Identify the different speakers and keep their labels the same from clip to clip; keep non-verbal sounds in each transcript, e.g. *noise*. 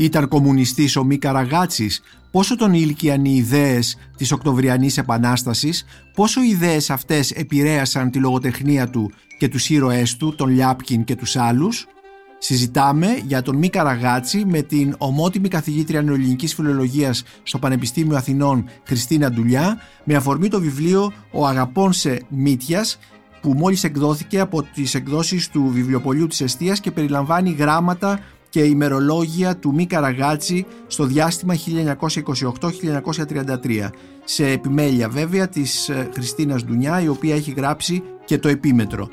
Speaker 1: Ήταν κομμουνιστής ο Μη Καραγάτσης, πόσο τον ήλικιαν οι ιδέες της Οκτωβριανής Επανάστασης, πόσο οι ιδέες αυτές επηρέασαν τη λογοτεχνία του και τους ήρωές του, τον Λιάπκιν και τους άλλους; Συζητάμε για τον Μη Καραγάτση με την ομότιμη καθηγήτρια νεοελληνικής φιλολογίας στο Πανεπιστήμιο Αθηνών Χριστίνα Ντουλιά με αφορμή το βιβλίο «Ο αγαπών σε Μύτιας» που μόλις εκδόθηκε από τις εκδόσεις του βιβλιοπολίου της Εστίας και περιλαμβάνει γράμματα και ημερολόγια του Μη Καραγάτση στο διάστημα 1928-1933 σε επιμέλεια βέβαια της ε, Χριστίνας Ντουνιά η οποία έχει γράψει και το επίμετρο.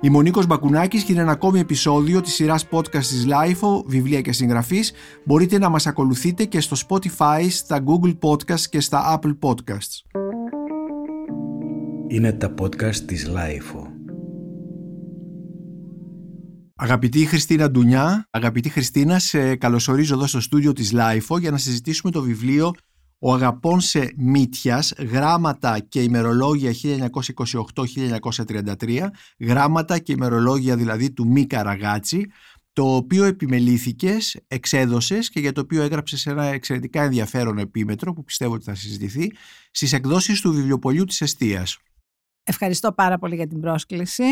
Speaker 1: Η Μονίκος Μπακουνάκης και είναι ένα ακόμη επεισόδιο της σειράς podcast της LIFO, βιβλία και συγγραφής. Μπορείτε να μας ακολουθείτε και στο Spotify, στα Google Podcasts και στα Apple Podcasts.
Speaker 2: Είναι τα podcast της LIFO.
Speaker 1: Αγαπητή Χριστίνα Ντουνιά, αγαπητή Χριστίνα, σε καλωσορίζω εδώ στο στούντιο της LIFO για να συζητήσουμε το βιβλίο «Ο αγαπών σε Μύτιας, γράμματα και ημερολόγια 1928-1933», γράμματα και ημερολόγια δηλαδή του Μη Καραγάτσι, το οποίο επιμελήθηκες, εξέδωσες και για το οποίο έγραψες ένα εξαιρετικά ενδιαφέρον επίμετρο που πιστεύω ότι θα συζητηθεί στις εκδόσεις του βιβλιοπολίου της Εστίας.
Speaker 3: Ευχαριστώ πάρα πολύ για την πρόσκληση.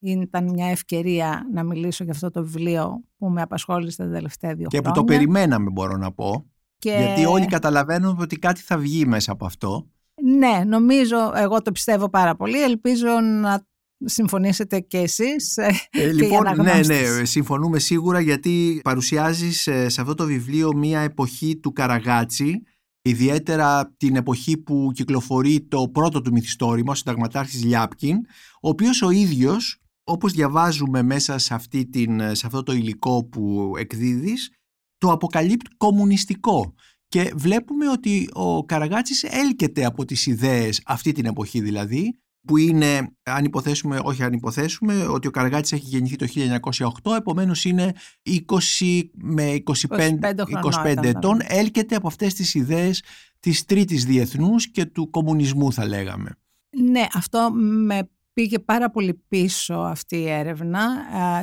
Speaker 3: Ήταν μια ευκαιρία να μιλήσω για αυτό το βιβλίο που με απασχόλησε τα τελευταία δύο
Speaker 1: χρόνια.
Speaker 3: Και
Speaker 1: που το περιμέναμε μπορώ να πω. Και... Γιατί όλοι καταλαβαίνουν ότι κάτι θα βγει μέσα από αυτό.
Speaker 3: Ναι, νομίζω, εγώ το πιστεύω πάρα πολύ. Ελπίζω να συμφωνήσετε και εσείς. Ε,
Speaker 1: ε λοιπόν, ναι, ναι, συμφωνούμε σίγουρα γιατί παρουσιάζεις ε, σε αυτό το βιβλίο μια εποχή του Καραγάτσι ιδιαίτερα την εποχή που κυκλοφορεί το πρώτο του μυθιστόρημα, ο συνταγματάρχης Λιάπκιν, ο οποίος ο ίδιος, όπως διαβάζουμε μέσα σε, αυτή την, σε αυτό το υλικό που εκδίδεις, το αποκαλύπτει κομμουνιστικό. Και βλέπουμε ότι ο Καραγάτσης έλκεται από τις ιδέες αυτή την εποχή δηλαδή, που είναι, αν υποθέσουμε, όχι αν υποθέσουμε, ότι ο Καραγάτης έχει γεννηθεί το 1908, επομένως είναι 20 με 25, 25, ετών, έλκεται από αυτές τις ιδέες της τρίτης διεθνούς και του κομμουνισμού θα λέγαμε.
Speaker 3: Ναι, αυτό με πήγε πάρα πολύ πίσω αυτή η έρευνα,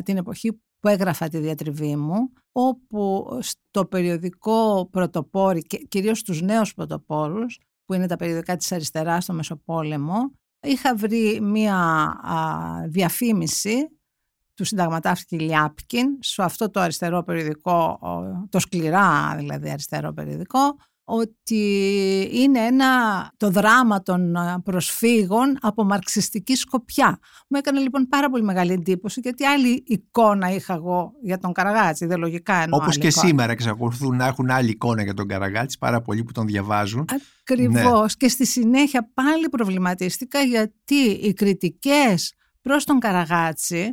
Speaker 3: την εποχή που έγραφα τη διατριβή μου, όπου στο περιοδικό πρωτοπόρι, και κυρίως στους νέους πρωτοπόρους, που είναι τα περιοδικά της αριστεράς στο Μεσοπόλεμο, είχα βρει μία διαφήμιση του συνταγματάρχη Λιάπκιν σε αυτό το αριστερό περιοδικό, το σκληρά δηλαδή αριστερό περιοδικό, ότι είναι ένα, το δράμα των προσφύγων από μαρξιστική σκοπιά. Μου έκανε λοιπόν πάρα πολύ μεγάλη εντύπωση γιατί άλλη εικόνα είχα εγώ για τον Καραγάτση, δεν λογικά εννοώ
Speaker 1: Όπως και σήμερα εξακολουθούν να έχουν άλλη εικόνα για τον Καραγάτση, πάρα πολλοί που τον διαβάζουν.
Speaker 3: Ακριβώς ναι. και στη συνέχεια πάλι προβληματίστηκα γιατί οι κριτικές προς τον Καραγάτση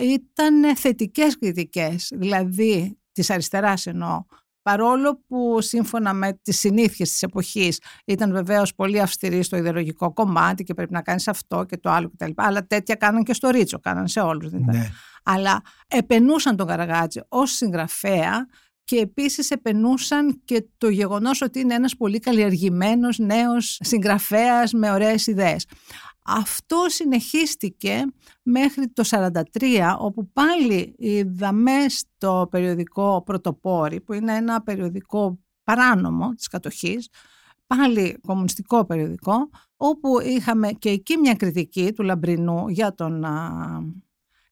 Speaker 3: ήταν θετικές κριτικές, δηλαδή της αριστεράς εννοώ, παρόλο που σύμφωνα με τις συνήθειες της εποχής ήταν βεβαίως πολύ αυστηρή στο ιδεολογικό κομμάτι και πρέπει να κάνεις αυτό και το άλλο κτλ. Αλλά τέτοια κάναν και στο Ρίτσο, κάναν σε όλους. Δεν ναι. Αλλά επενούσαν τον Καραγάτζη ως συγγραφέα και επίσης επενούσαν και το γεγονός ότι είναι ένας πολύ καλλιεργημένος νέος συγγραφέας με ωραίες ιδέες. Αυτό συνεχίστηκε μέχρι το 1943 όπου πάλι είδαμε στο περιοδικό Πρωτοπόρη που είναι ένα περιοδικό παράνομο της κατοχής πάλι κομμουνιστικό περιοδικό όπου είχαμε και εκεί μια κριτική του Λαμπρινού για τον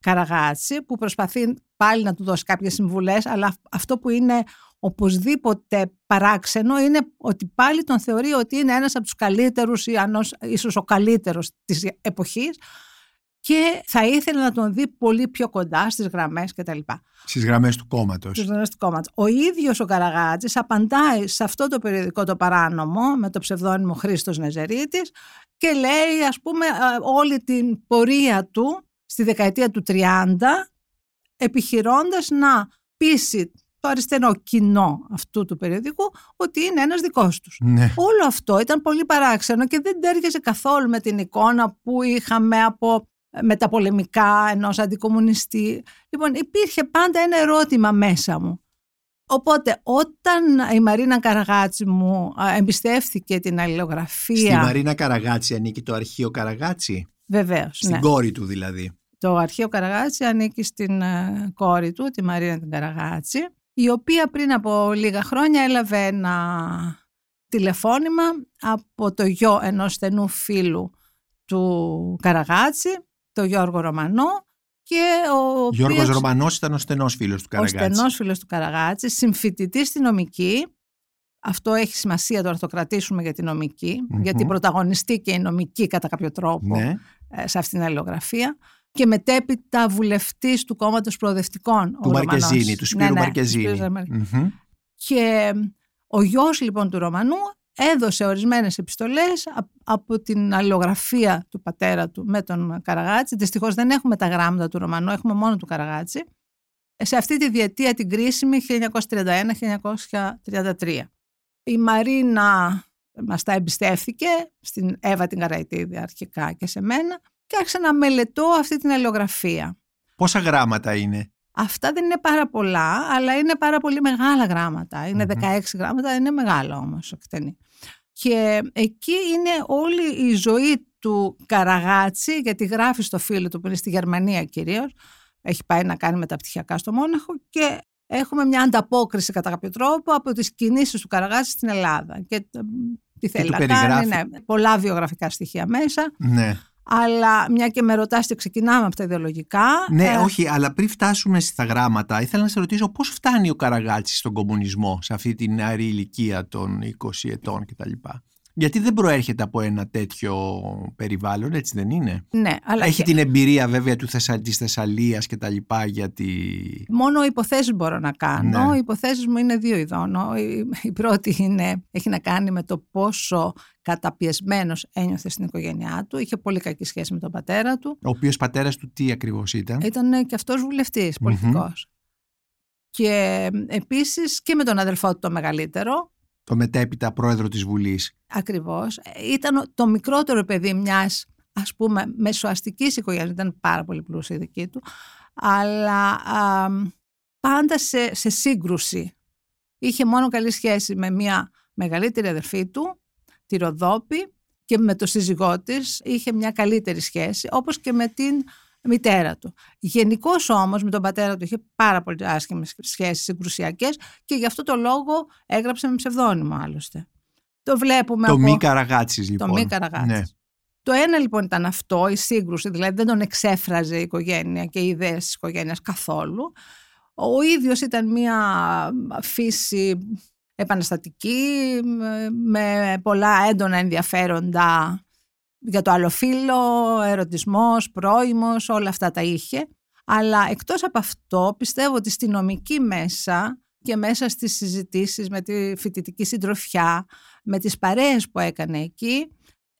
Speaker 3: Καραγάτσι που προσπαθεί πάλι να του δώσει κάποιες συμβουλές αλλά αυτό που είναι οπωσδήποτε παράξενο είναι ότι πάλι τον θεωρεί ότι είναι ένας από τους καλύτερους ή ανώς, ίσως ο καλύτερος της εποχής και θα ήθελε να τον δει πολύ πιο κοντά στις γραμμές κτλ.
Speaker 1: Στις γραμμές του κόμματος.
Speaker 3: Στις γραμμές του κόμματος. Ο ίδιος ο Καραγάτζης απαντάει σε αυτό το περιοδικό το παράνομο με το ψευδόνυμο Χρήστος Νεζερίτης και λέει ας πούμε όλη την πορεία του στη δεκαετία του 30 επιχειρώντας να πείσει το αριστερό κοινό αυτού του περιοδικού ότι είναι ένας δικός τους.
Speaker 1: Ναι.
Speaker 3: Όλο αυτό ήταν πολύ παράξενο και δεν τέριαζε καθόλου με την εικόνα που είχαμε από ε, μεταπολεμικά ενός αντικομουνιστή. Λοιπόν, υπήρχε πάντα ένα ερώτημα μέσα μου. Οπότε όταν η Μαρίνα Καραγάτση μου εμπιστεύθηκε την αλληλογραφία...
Speaker 1: Στη Μαρίνα Καραγάτση ανήκει το αρχείο Καραγάτση;
Speaker 3: Βεβαίως,
Speaker 1: Στην
Speaker 3: ναι.
Speaker 1: κόρη του δηλαδή.
Speaker 3: Το αρχείο Καραγάτση ανήκει στην ε, κόρη του, τη Μαρίνα την Καραγάτση η οποία πριν από λίγα χρόνια έλαβε ένα τηλεφώνημα από το γιο ενός στενού φίλου του Καραγάτση, το Γιώργο Ρωμανό, και ο
Speaker 1: Γιώργος
Speaker 3: οποίος,
Speaker 1: Ρωμανός ήταν ο στενός φίλος του
Speaker 3: ο
Speaker 1: Καραγάτση.
Speaker 3: στενός φίλος του Καραγάτση, συμφοιτητής στη νομική, αυτό έχει σημασία τώρα να το κρατήσουμε για τη νομικη
Speaker 1: Μμμ.
Speaker 3: γιατί πρωταγωνιστεί και η νομική κατά κάποιο τρόπο
Speaker 1: Ναι.
Speaker 3: ε, σε αυτήν την αλληλογραφία και μετέπειτα βουλευτής του κόμματος προοδευτικών
Speaker 1: Του
Speaker 3: ο Ρωμανός.
Speaker 1: Μαρκεζίνη, του Σπύρου
Speaker 3: Ναι, ναι,
Speaker 1: Μαρκεζίνη.
Speaker 3: του Σπύρου Μαρκεζίνη.
Speaker 1: Μμμ.
Speaker 3: Και ο γιος λοιπόν του Ρωμανού έδωσε ορισμένες επιστολές α- από την αλληλογραφία του πατέρα του με τον Καραγάτση. Δυστυχώς δεν έχουμε τα γράμματα του Ρωμανού, έχουμε μόνο του Καραγάτση. Σε αυτή τη διετία την κρίσιμη 1931-1933. Η Μαρίνα μας τα εμπιστεύθηκε, στην Εύα την Καραϊτίδη αρχικά και σε μένα και άρχισα να μελετώ αυτή την αλληλογραφία.
Speaker 1: Πόσα γράμματα είναι;
Speaker 3: Αυτά δεν είναι πάρα πολλά, αλλά είναι πάρα πολύ μεγάλα γράμματα. Είναι
Speaker 1: Μμμ.
Speaker 3: 16 γράμματα, είναι μεγάλα όμως εκτενή. Και εκεί είναι όλη η ζωή του Καραγάτση, γιατί γράφει στο φίλο του που είναι στη Γερμανία κυρίως, έχει πάει να κάνει μεταπτυχιακά στο Μόναχο και έχουμε μια ανταπόκριση κατά κάποιο τρόπο από τις κινήσεις του Καραγάτση στην Ελλάδα. Και ε, τι θέλει
Speaker 1: του
Speaker 3: να κάνει,
Speaker 1: περιγράφει.
Speaker 3: ναι, πολλά βιογραφικά στοιχεία μέσα,
Speaker 1: Ναι.
Speaker 3: Αλλά μια και με ρωτάς και ξεκινάμε από τα ιδεολογικά.
Speaker 1: Ναι,
Speaker 3: ε,
Speaker 1: όχι, αλλά πριν φτάσουμε στα γράμματα, ήθελα να σε ρωτήσω πώς φτάνει ο Καραγάτσης στον κομμουνισμό σε αυτή την νεαρή ηλικία των 20 ετών κτλ. Γιατί δεν προέρχεται από ένα τέτοιο περιβάλλον, έτσι δεν είναι;
Speaker 3: ναι, αλλά
Speaker 1: Έχει
Speaker 3: και-
Speaker 1: την εμπειρία βέβαια του Θεσσα... της Θεσσαλίας και τα λοιπά γιατί...
Speaker 3: Μόνο υποθέσεις μπορώ να κάνω.
Speaker 1: Ναι.
Speaker 3: Οι υποθέσεις μου είναι δύο ειδών. Ο- Η, η πρώτη είναι, έχει να κάνει με το πόσο καταπιεσμένος ένιωθες στην οικογένειά του. Είχε πολύ κακή σχέση με τον πατέρα του.
Speaker 1: Ο οποίος πατέρας του τι ακριβώς ήταν;
Speaker 3: Ήταν και αυτός βουλευτής,
Speaker 1: Μμμ.
Speaker 3: πολιτικός. Και επίσης και με τον αδελφό του το μεγαλύτερο,
Speaker 1: Το μετέπειτα πρόεδρο της Βουλής.
Speaker 3: ακριβώς. Ήταν το μικρότερο παιδί μιας ας πούμε μεσοαστικής οικογένειας, ήταν πάρα πολύ πλούσια η δική του, αλλά α, πάντα σε, σε σύγκρουση. Είχε μόνο καλή σχέση με μια μεγαλύτερη αδερφή του, τη Ροδόπη, και με το σύζυγό της είχε μια καλύτερη σχέση, όπως και με την μητέρα του. Γενικώς όμως με τον πατέρα του είχε πάρα πολύ άσχημες σχέσεις συγκρουσιακές και γι' αυτό το λόγο έγραψε με ψευδόνυμο άλλωστε. Το βλέπουμε
Speaker 1: Το
Speaker 3: από...
Speaker 1: μη Καραγάτσης λοιπόν.
Speaker 3: Το μη Καραγάτσης.
Speaker 1: Ναι.
Speaker 3: Το ένα λοιπόν ήταν αυτό, η σύγκρουση, δηλαδή δεν τον εξέφραζε η οικογένεια και οι ιδέες της οικογένειας καθόλου. Ο ίδιος ήταν μια φύση επαναστατική, με πολλά έντονα ενδιαφέροντα για το άλλο φύλλο, ερωτισμός, πρόημος, όλα αυτά τα είχε. Αλλά εκτός από αυτό πιστεύω ότι στη νομική μέσα και μέσα στις συζητήσεις με τη φοιτητική συντροφιά, με τις παρέες που έκανε εκεί,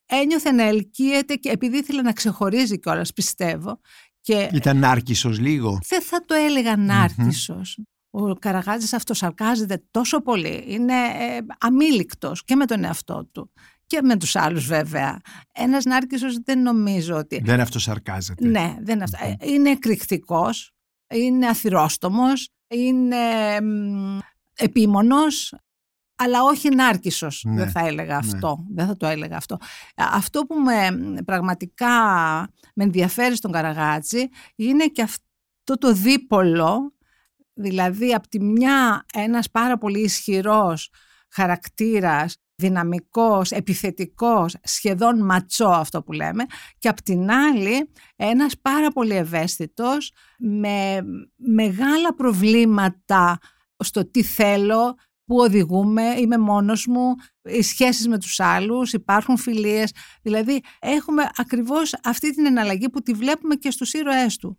Speaker 3: ένιωθε να ελκύεται και επειδή ήθελε να ξεχωρίζει κιόλας, πιστεύω. Και
Speaker 1: Ήταν νάρκισσος λίγο.
Speaker 3: δεν θα το έλεγα νάρκισσος. Ο Καραγάζης αυτοσαρκάζεται τόσο πολύ. Είναι ε, αμήλικτος και με τον εαυτό του. Και με τους άλλους βέβαια. Ένας νάρκισσος δεν νομίζω ότι...
Speaker 1: Δεν αυτοσαρκάζεται.
Speaker 3: Ναι, δεν είναι αυτός. Ε, Είναι εκρηκτικός, είναι αθυρόστομος, είναι μ, επίμονος, αλλά όχι νάρκισσος,
Speaker 1: Ναι,
Speaker 3: δεν θα έλεγα αυτό. Δεν θα το έλεγα αυτό. Α, Αυτό που με πραγματικά με ενδιαφέρει στον Καραγάτζη είναι και αυτό το δίπολο, δηλαδή από τη μια ένας πάρα πολύ ισχυρός χαρακτήρας, δυναμικός, επιθετικός, σχεδόν ματσό αυτό που λέμε και απ' την άλλη ένας πάρα πολύ ευαίσθητος με μεγάλα προβλήματα στο τι θέλω, πού οδηγούμε, είμαι μόνος μου, οι σχέσεις με τους άλλους, υπάρχουν φιλίες. Δηλαδή έχουμε ακριβώς αυτή την εναλλαγή που τη βλέπουμε και στους ήρωές του.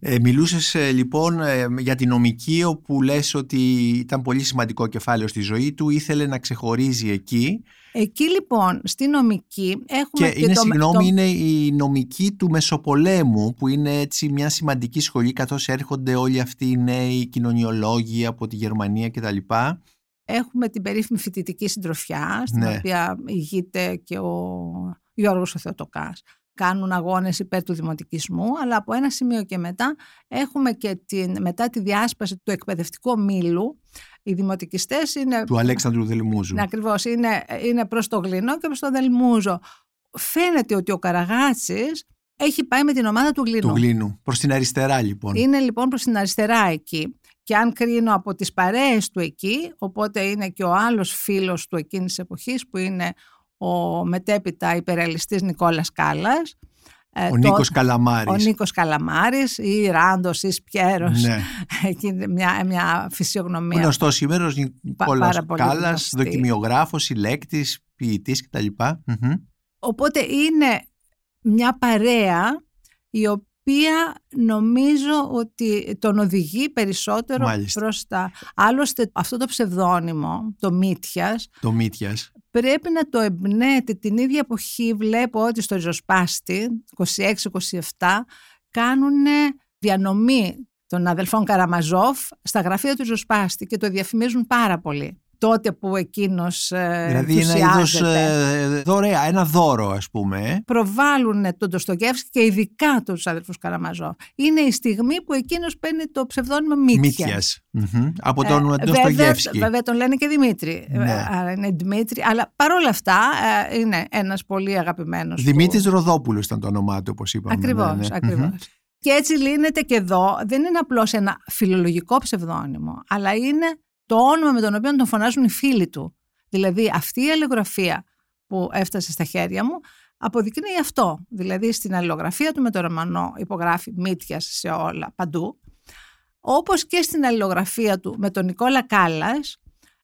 Speaker 1: Ε, μιλούσες ε, λοιπόν ε, για την νομική όπου λες ότι ήταν πολύ σημαντικό κεφάλαιο στη ζωή του, ήθελε να ξεχωρίζει εκεί
Speaker 3: Εκεί λοιπόν στη νομική έχουμε
Speaker 1: και,
Speaker 3: και,
Speaker 1: είναι
Speaker 3: το,
Speaker 1: συγγνώμη
Speaker 3: το-
Speaker 1: είναι η νομική του Μεσοπολέμου που είναι έτσι μια σημαντική σχολή καθώς έρχονται όλοι αυτοί οι νέοι κοινωνιολόγοι από τη Γερμανία κτλ.
Speaker 3: Έχουμε την περίφημη φοιτητική συντροφιά, στην
Speaker 1: Ναι.
Speaker 3: οποία ηγείται και ο Γιώργος ο Θεοτοκάς. Κάνουν αγώνες υπέρ του δημοτικισμού, αλλά από ένα σημείο και μετά έχουμε και την, μετά τη διάσπαση του εκπαιδευτικού μήλου, οι δημοτικιστές είναι,
Speaker 1: του Αλέξανδρου Δελμούζου.
Speaker 3: ναι, ακριβώς, είναι, είναι προς το Γλινό και προς το Δελμούζο. Φαίνεται ότι ο Καραγάτσης έχει πάει με την ομάδα του Γλίνου.
Speaker 1: Του Γλίνου. Προς την αριστερά λοιπόν.
Speaker 3: Είναι λοιπόν προς την αριστερά εκεί. Και αν κρίνω από τις παρέες του εκεί, οπότε είναι και ο άλλος φίλος του εκείνης της εποχής που είναι ο μετέπειτα υπεραλιστής Νικόλας Κάλλας.
Speaker 1: Ε, ο Νίκος Καλαμάρης.
Speaker 3: Ο Νίκος Καλαμάρης ή Ράντος ή Σπιέρος. Ναι. *laughs* μια, μια φυσιογνωμία.
Speaker 1: Γνωστός σήμερα ο Νικόλας Κάλλας, δοκιμιογράφος, συλλέκτης, ποιητής κτλ.
Speaker 3: Οπότε είναι μια παρέα η οποία νομίζω ότι τον οδηγεί περισσότερο Μάλιστα. προς τα... Άλλωστε αυτό το ψευδόνυμο, το Μύτιας,
Speaker 1: το Μύτιας,
Speaker 3: πρέπει να το εμπνέεται την ίδια εποχή βλέπω ότι στο Ριζοσπάστη 26-27 κάνουν διανομή των αδελφών Καραμαζόφ στα γραφεία του Ριζοσπάστη και το διαφημίζουν πάρα πολύ τότε που εκείνος.
Speaker 1: Ε, δηλαδή ένα είδος ε, δωρεά, ένα δώρο, ας πούμε. Ε.
Speaker 3: Προβάλλουν τον Ντοστογεύσκη και ειδικά τους αδελφού Καραμαζό. Είναι η στιγμή που εκείνος παίρνει το ψευδόνυμο Μύτιας.
Speaker 1: Από τον ε, Ντοστογεύσκη.
Speaker 3: Βέβαια, τον λένε και Δημήτρη. Ναι. Άρα είναι Δημήτρη. Αλλά παρόλα αυτά είναι ένας πολύ αγαπημένος.
Speaker 1: Δημήτρης που... Ροδόπουλος ήταν το όνομά του, όπως είπαμε.
Speaker 3: Ακριβώς. Ναι, ναι. ακριβώς. Και έτσι λύνεται και εδώ. Δεν είναι απλώς ένα φιλολογικό ψευδόνυμο, αλλά είναι το όνομα με τον οποίο τον φωνάζουν οι φίλοι του. Δηλαδή αυτή η αλληλογραφία που έφτασε στα χέρια μου αποδεικνύει αυτό. Δηλαδή στην αλληλογραφία του με τον Ρωμανό υπογράφει Μύτιας σε όλα, παντού. Όπως και στην αλληλογραφία του με τον Νικόλα Κάλλας,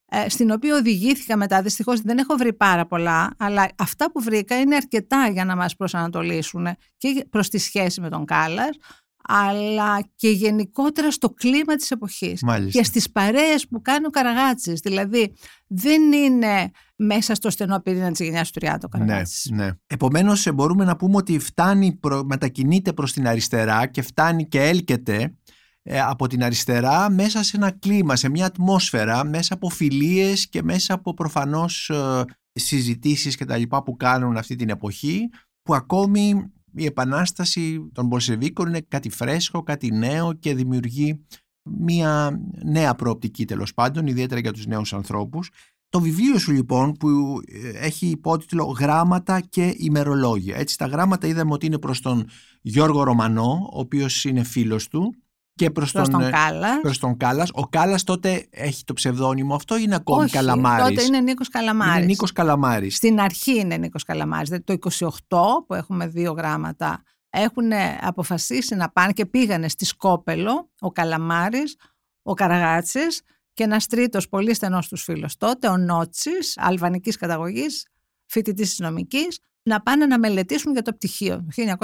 Speaker 3: ε, στην οποία οδηγήθηκα μετά. Δυστυχώς δεν έχω βρει πάρα πολλά, αλλά αυτά που βρήκα είναι αρκετά για να μας προσανατολίσουν και προς τη σχέση με τον Κάλλας, αλλά και γενικότερα στο κλίμα της εποχής
Speaker 1: Μάλιστα.
Speaker 3: και στις παρέες που κάνει ο Καραγάτσης. Δηλαδή δεν είναι μέσα στο στενό πυρήνα της γενιάς του Τριάτου ο Καραγάτσης.
Speaker 1: Ναι, ναι. Επομένως ε, μπορούμε να πούμε ότι φτάνει, προ, μετακινείται προς την αριστερά και φτάνει και έλκεται ε, από την αριστερά μέσα σε ένα κλίμα, σε μια ατμόσφαιρα, μέσα από φιλίες και μέσα από προφανώς ε, συζητήσεις και τα λοιπά που κάνουν αυτή την εποχή που ακόμη η επανάσταση των Μπολσεβίκων είναι κάτι φρέσκο, κάτι νέο και δημιουργεί μια νέα προοπτική τέλος πάντων, ιδιαίτερα για τους νέους ανθρώπους. Το βιβλίο σου λοιπόν που ε, έχει υπότιτλο «Γράμματα και ημερολόγια». Έτσι τα γράμματα είδαμε ότι είναι προς τον Γιώργο Ρωμανό, ο οποίος είναι φίλος του και προς,
Speaker 3: προς τον,
Speaker 1: τον,
Speaker 3: Κάλλας.
Speaker 1: προς τον Κάλλας. Ο Κάλλας τότε έχει το ψευδόνυμο αυτό ή είναι ακόμη
Speaker 3: Όχι,
Speaker 1: Καλαμάρης;
Speaker 3: τότε είναι Νίκος Καλαμάρης.
Speaker 1: Είναι Νίκος Καλαμάρης.
Speaker 3: Στην αρχή είναι Νίκος Καλαμάρης. Δηλαδή το 28 που έχουμε δύο γράμματα έχουν αποφασίσει να πάνε και πήγανε στη Σκόπελο ο Καλαμάρης, ο Καραγάτσης και ένας τρίτος πολύ στενός τους φίλος τότε, ο Νότσης, αλβανικής καταγωγής, φοιτητής της νομικής, να πάνε να μελετήσουν για το πτυχίο το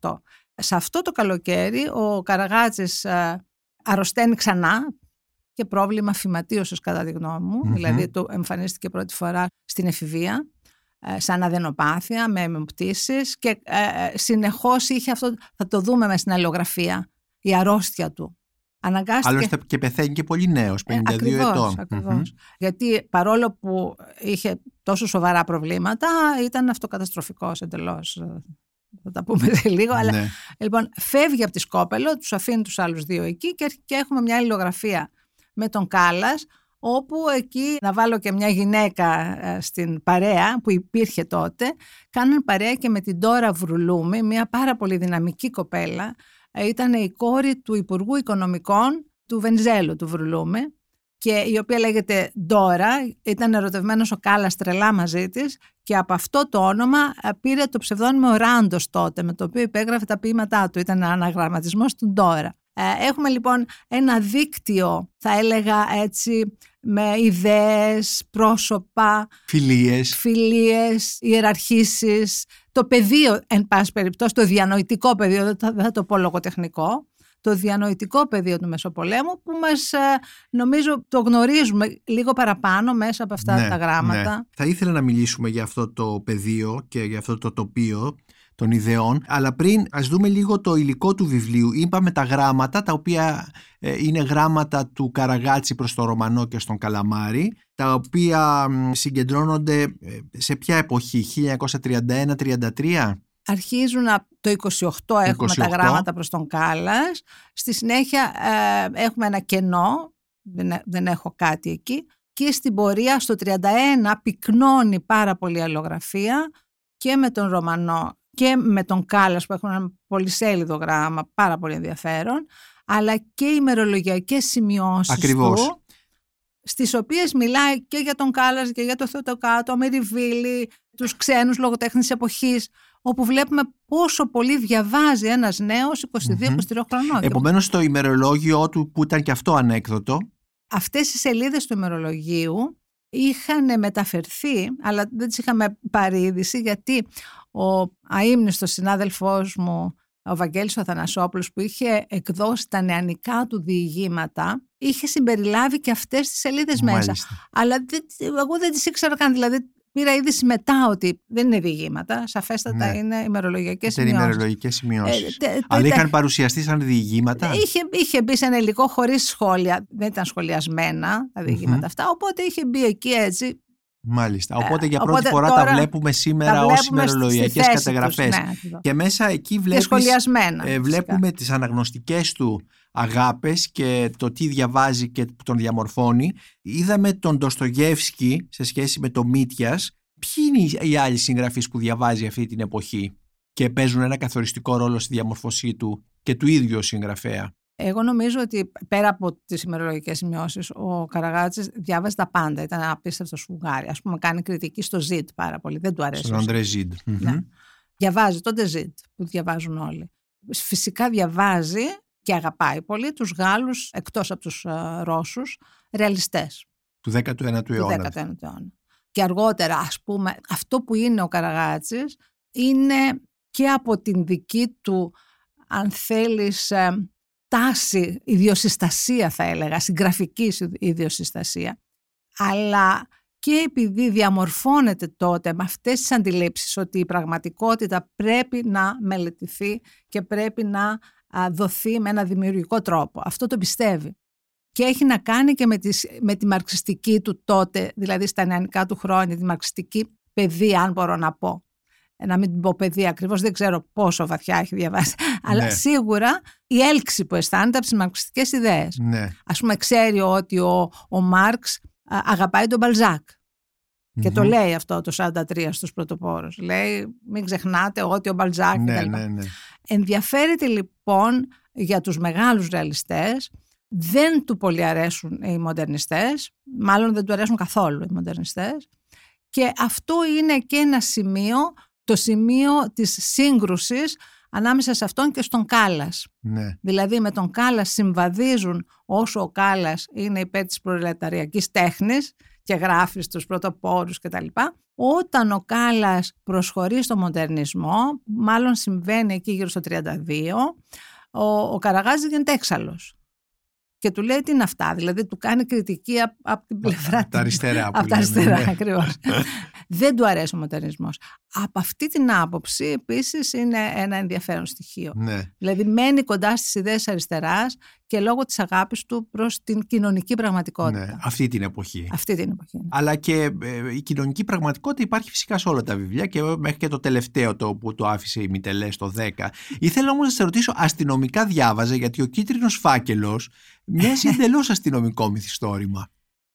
Speaker 3: 1928. Σε αυτό το καλοκαίρι ο Καραγάτσης ε, αρρωσταίνει ξανά και πρόβλημα φυματίωσης κατά τη γνώμη μου, δηλαδή το εμφανίστηκε πρώτη φορά στην εφηβεία ε, σαν αδενοπάθεια με αιμοπτήσεις και ε, συνεχώς είχε αυτό, θα το δούμε μες στην αλληλογραφία, η αρρώστια του.
Speaker 1: Αναγκάστηκε... Άλλωστε και πεθαίνει και πολύ νέος, 52
Speaker 3: ακριβώς, ετών. Γιατί παρόλο που είχε τόσο σοβαρά προβλήματα, ήταν αυτοκαταστροφικός εντελώς. Θα τα πούμε σε λίγο. Αλλά ναι. λοιπόν, φεύγει από τη Σκόπελο, τους αφήνει τους άλλους δύο εκεί και, και έχουμε μια αλληλογραφία με τον Κάλλας, όπου εκεί να βάλω και μια γυναίκα ε, στην παρέα που υπήρχε τότε, κάνουν παρέα και με την Τώρα Βρουλούμη, μια πάρα πολύ δυναμική κοπέλα, ε, ήταν η κόρη του Υπουργού Οικονομικών του Βενζέλου, του Βρουλούμη, και η οποία λέγεται Ντόρα, ήταν ερωτευμένος ο Κάλλας τρελά μαζί της και από αυτό το όνομα ε, πήρε το ψευδόνυμο Ράντος τότε, με το οποίο υπέγραφε τα ποίηματά του, ήταν αναγραμματισμός του Ντόρα. Ε, έχουμε λοιπόν ένα δίκτυο, θα έλεγα έτσι, με ιδέες, πρόσωπα,
Speaker 1: φιλίες,
Speaker 3: φιλίες ιεραρχήσεις, το πεδίο, εν πάση περιπτώσει, το διανοητικό πεδίο, δεν θα το πω λογοτεχνικό, το διανοητικό πεδίο του Μεσοπολέμου που μας ε, νομίζω το γνωρίζουμε λίγο παραπάνω μέσα από αυτά
Speaker 1: ναι,
Speaker 3: τα γράμματα.
Speaker 1: Ναι. Θα ήθελα να μιλήσουμε για αυτό το πεδίο και για αυτό το τοπίο των ιδεών. Αλλά πριν ας δούμε λίγο το υλικό του βιβλίου. Είπαμε τα γράμματα, τα οποία ε, είναι γράμματα του Καραγάτσι προς τον Ρωμανό και στον Καλαμάρη, τα οποία συγκεντρώνονται ε, σε ποια εποχή, 1931-33?
Speaker 3: Αρχίζουν το 28 έχουμε τα γράμματα προς τον Κάλλας. Στη συνέχεια ε, έχουμε ένα κενό, δεν, δεν έχω κάτι εκεί. Και στην πορεία στο 31 πυκνώνει πάρα πολύ αλλογραφία και με τον Ρωμανό και με τον Κάλλας που έχουν ένα πολυσέλιδο γράμμα πάρα πολύ ενδιαφέρον αλλά και οι ημερολογιακές σημειώσεις
Speaker 1: Ακριβώς.
Speaker 3: του στις οποίες μιλάει και για τον Κάλλας και για το Θεοτοκάτο, Μεριβίλη, τους ξένους λογοτέχνης εποχής όπου βλέπουμε πόσο πολύ διαβάζει ένας νέος 22-23 χρονών.
Speaker 1: Επομένως το ημερολόγιο του που ήταν και αυτό ανέκδοτο
Speaker 3: Αυτές οι σελίδες του ημερολογίου είχαν μεταφερθεί, αλλά δεν τις είχαμε πάρει είδηση, γιατί ο αείμνηστος συνάδελφός μου, ο Βαγγέλης ο Θανασόπουλος, που είχε εκδώσει τα νεανικά του διηγήματα, είχε συμπεριλάβει και αυτές τις σελίδες μέσα.
Speaker 1: Μάλιστα.
Speaker 3: Αλλά δεν- εγώ δεν τις ήξερα καν, δηλαδή πήρα είδηση μετά ότι δεν είναι διηγήματα, σαφέστατα
Speaker 1: Ναι.
Speaker 3: είναι ημερολογιακές
Speaker 1: Ήταν
Speaker 3: σημειώσεις.
Speaker 1: ημερολογικές σημειώσεις.
Speaker 3: Ε, τε- τε-
Speaker 1: Αλλά
Speaker 3: τε-
Speaker 1: είχαν παρουσιαστεί σαν διηγήματα;
Speaker 3: Είχε, είχε μπει σε ένα υλικό χωρίς σχόλια, δεν ήταν σχολιασμένα τα διηγήματα
Speaker 1: Μμμ.
Speaker 3: αυτά, οπότε είχε μπει εκεί έτσι.
Speaker 1: Μάλιστα. Οπότε για
Speaker 3: Ε,
Speaker 1: πρώτη
Speaker 3: οπότε
Speaker 1: φορά τα
Speaker 3: τώρα
Speaker 1: βλέπουμε σήμερα
Speaker 3: τα
Speaker 1: ως
Speaker 3: βλέπουμε στη- στη
Speaker 1: ημερολογιακές
Speaker 3: θέση τους,
Speaker 1: καταγραφές.
Speaker 3: ναι, ακριβώς.
Speaker 1: Και μέσα εκεί
Speaker 3: Και
Speaker 1: βλέπεις,
Speaker 3: σχολιασμένα.
Speaker 1: ε,
Speaker 3: φυσικά.
Speaker 1: βλέπουμε τις αναγνωστικές του αγάπες και το τι διαβάζει και που τον διαμορφώνει. Είδαμε τον Ντοστογεύσκη σε σχέση με το Μίτιας. Ποιοι είναι οι- οι άλλοι συγγραφείς που διαβάζει αυτή την εποχή και παίζουν ένα καθοριστικό ρόλο στη διαμορφωσή του και του ίδιου ως συγγραφέα;
Speaker 3: Εγώ νομίζω ότι πέρα από τις ημερολογικές σημειώσεις, ο Καραγάτσης διάβαζε τα πάντα. Ήταν ένα απίστευτο σφουγγάρι. Ας πούμε, κάνει κριτική στο Ζιτ πάρα πολύ. Δεν του αρέσει.
Speaker 1: Στον
Speaker 3: ο
Speaker 1: Αντρέ Ζιντ.
Speaker 3: Ναι. Διαβάζει τον Ζιτ που διαβάζουν όλοι. Φυσικά διαβάζει και αγαπάει πολύ τους Γάλλους, εκτός από τους ε, Ρώσους, ρεαλιστές.
Speaker 1: Του 19ου
Speaker 3: του
Speaker 1: αιώνα.
Speaker 3: 19ου αιώνα. Και αργότερα, ας πούμε, αυτό που είναι ο Καραγάτσης είναι και από την δική του, αν θέλεις, ε, τάση, ιδιοσυστασία θα έλεγα, συγγραφική ιδιοσυστασία, αλλά και επειδή διαμορφώνεται τότε με αυτές τις αντιλήψεις ότι η πραγματικότητα πρέπει να μελετηθεί και πρέπει να α, δοθεί με ένα δημιουργικό τρόπο. Αυτό το πιστεύει και έχει να κάνει και με, τις, με τη μαρξιστική του τότε, δηλαδή στα νεανικά του χρόνια, τη μαρξιστική παιδεία, αν μπορώ να πω. Ε, Να μην την πω παιδεία ακριβώς, δεν ξέρω πόσο βαθιά έχει διαβάσει, *laughs* αλλά
Speaker 1: Ναι.
Speaker 3: σίγουρα η έλξη που αισθάνεται από τις μαρξιστικές ιδέες.
Speaker 1: Ναι.
Speaker 3: Ας πούμε ξέρει ότι ο, ο Μάρξ α, αγαπάει τον Μπαλζάκ. Και το
Speaker 1: Μμμ.
Speaker 3: λέει αυτό το 43 στους πρωτοπόρους. Λέει μην ξεχνάτε ότι ο Μπαλζάκ
Speaker 1: Ναι,
Speaker 3: κτλ.
Speaker 1: ναι, ναι.
Speaker 3: Ενδιαφέρεται λοιπόν για τους μεγάλους ρεαλιστές, δεν του πολύ αρέσουν οι μοντερνιστές, μάλλον δεν του αρέσουν καθόλου οι μοντερνιστές και αυτό είναι και ένα σημείο, το σημείο της σύγκρουσης ανάμεσα σε αυτόν και στον Κάλλας.
Speaker 1: ναι.
Speaker 3: Δηλαδή με τον Κάλλας συμβαδίζουν όσο ο Κάλλας είναι υπέρ της προλεταριακής τέχνης και γράφεις στους πρωτοπόρους κτλ. Όταν ο Κάλλας προσχωρεί στο μοντερνισμό, μάλλον συμβαίνει εκεί γύρω στο 32, ο, ο Καραγάζης γίνεται έξαλλος. Και του λέει τι είναι αυτά, δηλαδή του κάνει κριτική από, από την πλευρά
Speaker 1: Από τα αριστερά που
Speaker 3: από τα
Speaker 1: λέμε,
Speaker 3: αριστερά,
Speaker 1: ναι.
Speaker 3: ακριβώς. *laughs* Δεν του αρέσει ο μοντερνισμός. Από αυτή την άποψη επίσης είναι ένα ενδιαφέρον στοιχείο.
Speaker 1: ναι.
Speaker 3: Δηλαδή μένει κοντά στις ιδέες της αριστεράς και λόγω της αγάπης του προς την κοινωνική πραγματικότητα.
Speaker 1: ναι. Αυτή την εποχή.
Speaker 3: Αυτή την εποχή.
Speaker 1: Αλλά και ε, η κοινωνική πραγματικότητα υπάρχει φυσικά σε όλα τα βιβλία και μέχρι και το τελευταίο το που το άφησε η Μιτελέ στο 10. Ήθελα όμως να σε ρωτήσω, αστυνομικά διάβαζε γιατί ο κίτρινος φάκελος μοιάζει *laughs* εντελώς αστυνομικό μυθιστόρημα.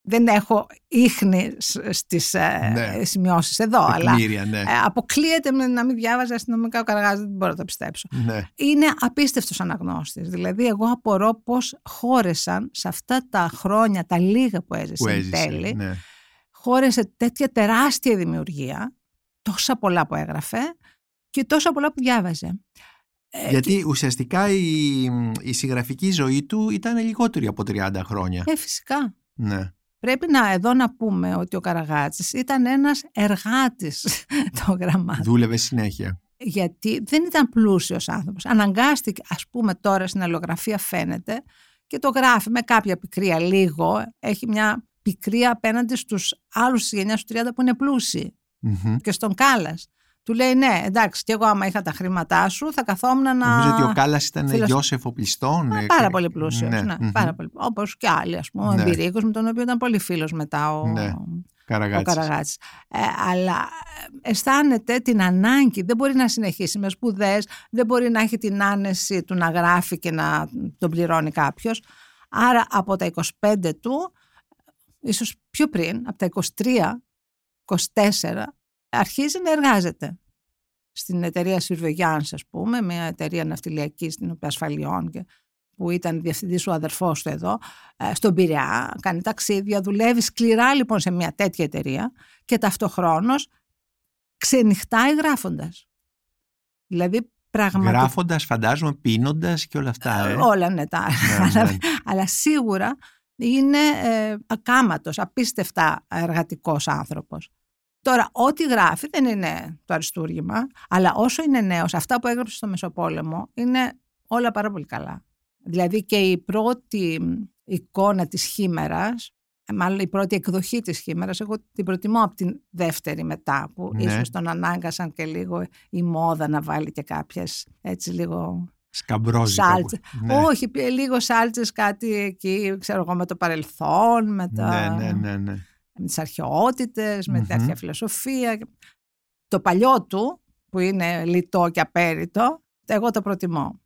Speaker 3: Δεν έχω ίχνη σ- στις ε,
Speaker 1: Ναι.
Speaker 3: σημειώσεις εδώ, αλλά
Speaker 1: Τεκμήρια, ναι.
Speaker 3: ε, αποκλείεται με να μην διάβαζε αστυνομικά ο Καραγάζης, δεν μπορώ να το πιστέψω.
Speaker 1: ναι.
Speaker 3: Είναι απίστευτος αναγνώστης. Δηλαδή εγώ απορώ πώς χώρεσαν σε αυτά τα χρόνια, τα λίγα που έζησε,
Speaker 1: Που
Speaker 3: εν
Speaker 1: έζησε.
Speaker 3: τέλει,
Speaker 1: Ναι.
Speaker 3: χώρεσε τέτοια τεράστια δημιουργία, τόσα πολλά που έγραφε και τόσα πολλά που διάβαζε. Ε,
Speaker 1: Γιατί ουσιαστικά η, η συγγραφική ζωή του ήταν λιγότερη από 30 χρόνια.
Speaker 3: Ε, φυσικά.
Speaker 1: Ναι.
Speaker 3: Πρέπει να εδώ να πούμε ότι ο Καραγάτσης ήταν ένας εργάτης *laughs* των γραμμάτων.
Speaker 1: Δούλευε συνέχεια.
Speaker 3: Γιατί δεν ήταν πλούσιος άνθρωπος. Αναγκάστηκε, ας πούμε τώρα στην αλλογραφία φαίνεται και το γράφει με κάποια πικρία λίγο. Έχει μια πικρία απέναντι στους άλλους της γενιάς του 30 που είναι πλούσιοι.
Speaker 1: Μμμ.
Speaker 3: Και στον Κάλλας. Του λέει ναι εντάξει και εγώ άμα είχα τα χρήματά σου θα καθόμουν να...
Speaker 1: Νομίζω ότι ο Κάλλας ήταν
Speaker 3: Φίλος-
Speaker 1: Γιώσεφ οπλιστών.
Speaker 3: Α,
Speaker 1: ε,
Speaker 3: πάρα
Speaker 1: και-
Speaker 3: πολύ πλούσιος, ναι,
Speaker 1: Ναι. Μμμ.
Speaker 3: πάρα πολύ. Όπως και άλλοι, ας πούμε, ο
Speaker 1: Ναι.
Speaker 3: Εμπειρίκος με τον οποίο ήταν πολύ φίλος μετά ο,
Speaker 1: Ναι.
Speaker 3: ο
Speaker 1: Καραγάτσης.
Speaker 3: Καραγάτσης. Ε, αλλά ε, αισθάνεται την ανάγκη, δεν μπορεί να συνεχίσει με σπουδές, δεν μπορεί να έχει την άνεση του να γράφει και να τον πληρώνει κάποιος. Άρα από τα 25 του, ίσως πιο πριν, από τα 23, 24, αρχίζει να εργάζεται. στην εταιρεία Surveillance, ας πούμε, μια εταιρεία ναυτιλιακή στην οποία ασφαλιών και που ήταν διευθυντή ο αδερφός του εδώ, ε, στον Πειραιά, κάνει ταξίδια, δουλεύει σκληρά λοιπόν σε μια τέτοια εταιρεία και ταυτοχρόνως ξενυχτάει γράφοντας. Δηλαδή πραγματικά.
Speaker 1: Γράφοντας, φαντάζομαι, πίνοντας και όλα αυτά. Ε.
Speaker 3: Όλα ναι, τα. Ναι, *laughs* ναι. αλλά, σίγουρα είναι ε, ακάματος, απίστευτα εργατικός άνθρωπος. Τώρα, ό,τι γράφει δεν είναι το αριστούργημα, αλλά όσο είναι νέος, αυτά που έγραψε στο Μεσοπόλεμο είναι όλα πάρα πολύ καλά. Δηλαδή και η πρώτη εικόνα της χήμερας, μάλλον η πρώτη εκδοχή της χήμερας, εγώ την προτιμώ από την δεύτερη μετά, που ναι. ίσως τον ανάγκασαν και λίγο η μόδα να βάλει και κάποιες έτσι λίγο
Speaker 1: Σκαμπρόζικα.
Speaker 3: Ναι. Όχι, λίγο σάλτσες κάτι εκεί, ξέρω εγώ, με το παρελθόν, με, τα...
Speaker 1: ναι, ναι, ναι, ναι.
Speaker 3: Με τις αρχαιότητες, με την αρχαία φιλοσοφία. Το παλιό του, που είναι λιτό και απέριτο, εγώ το προτιμώ.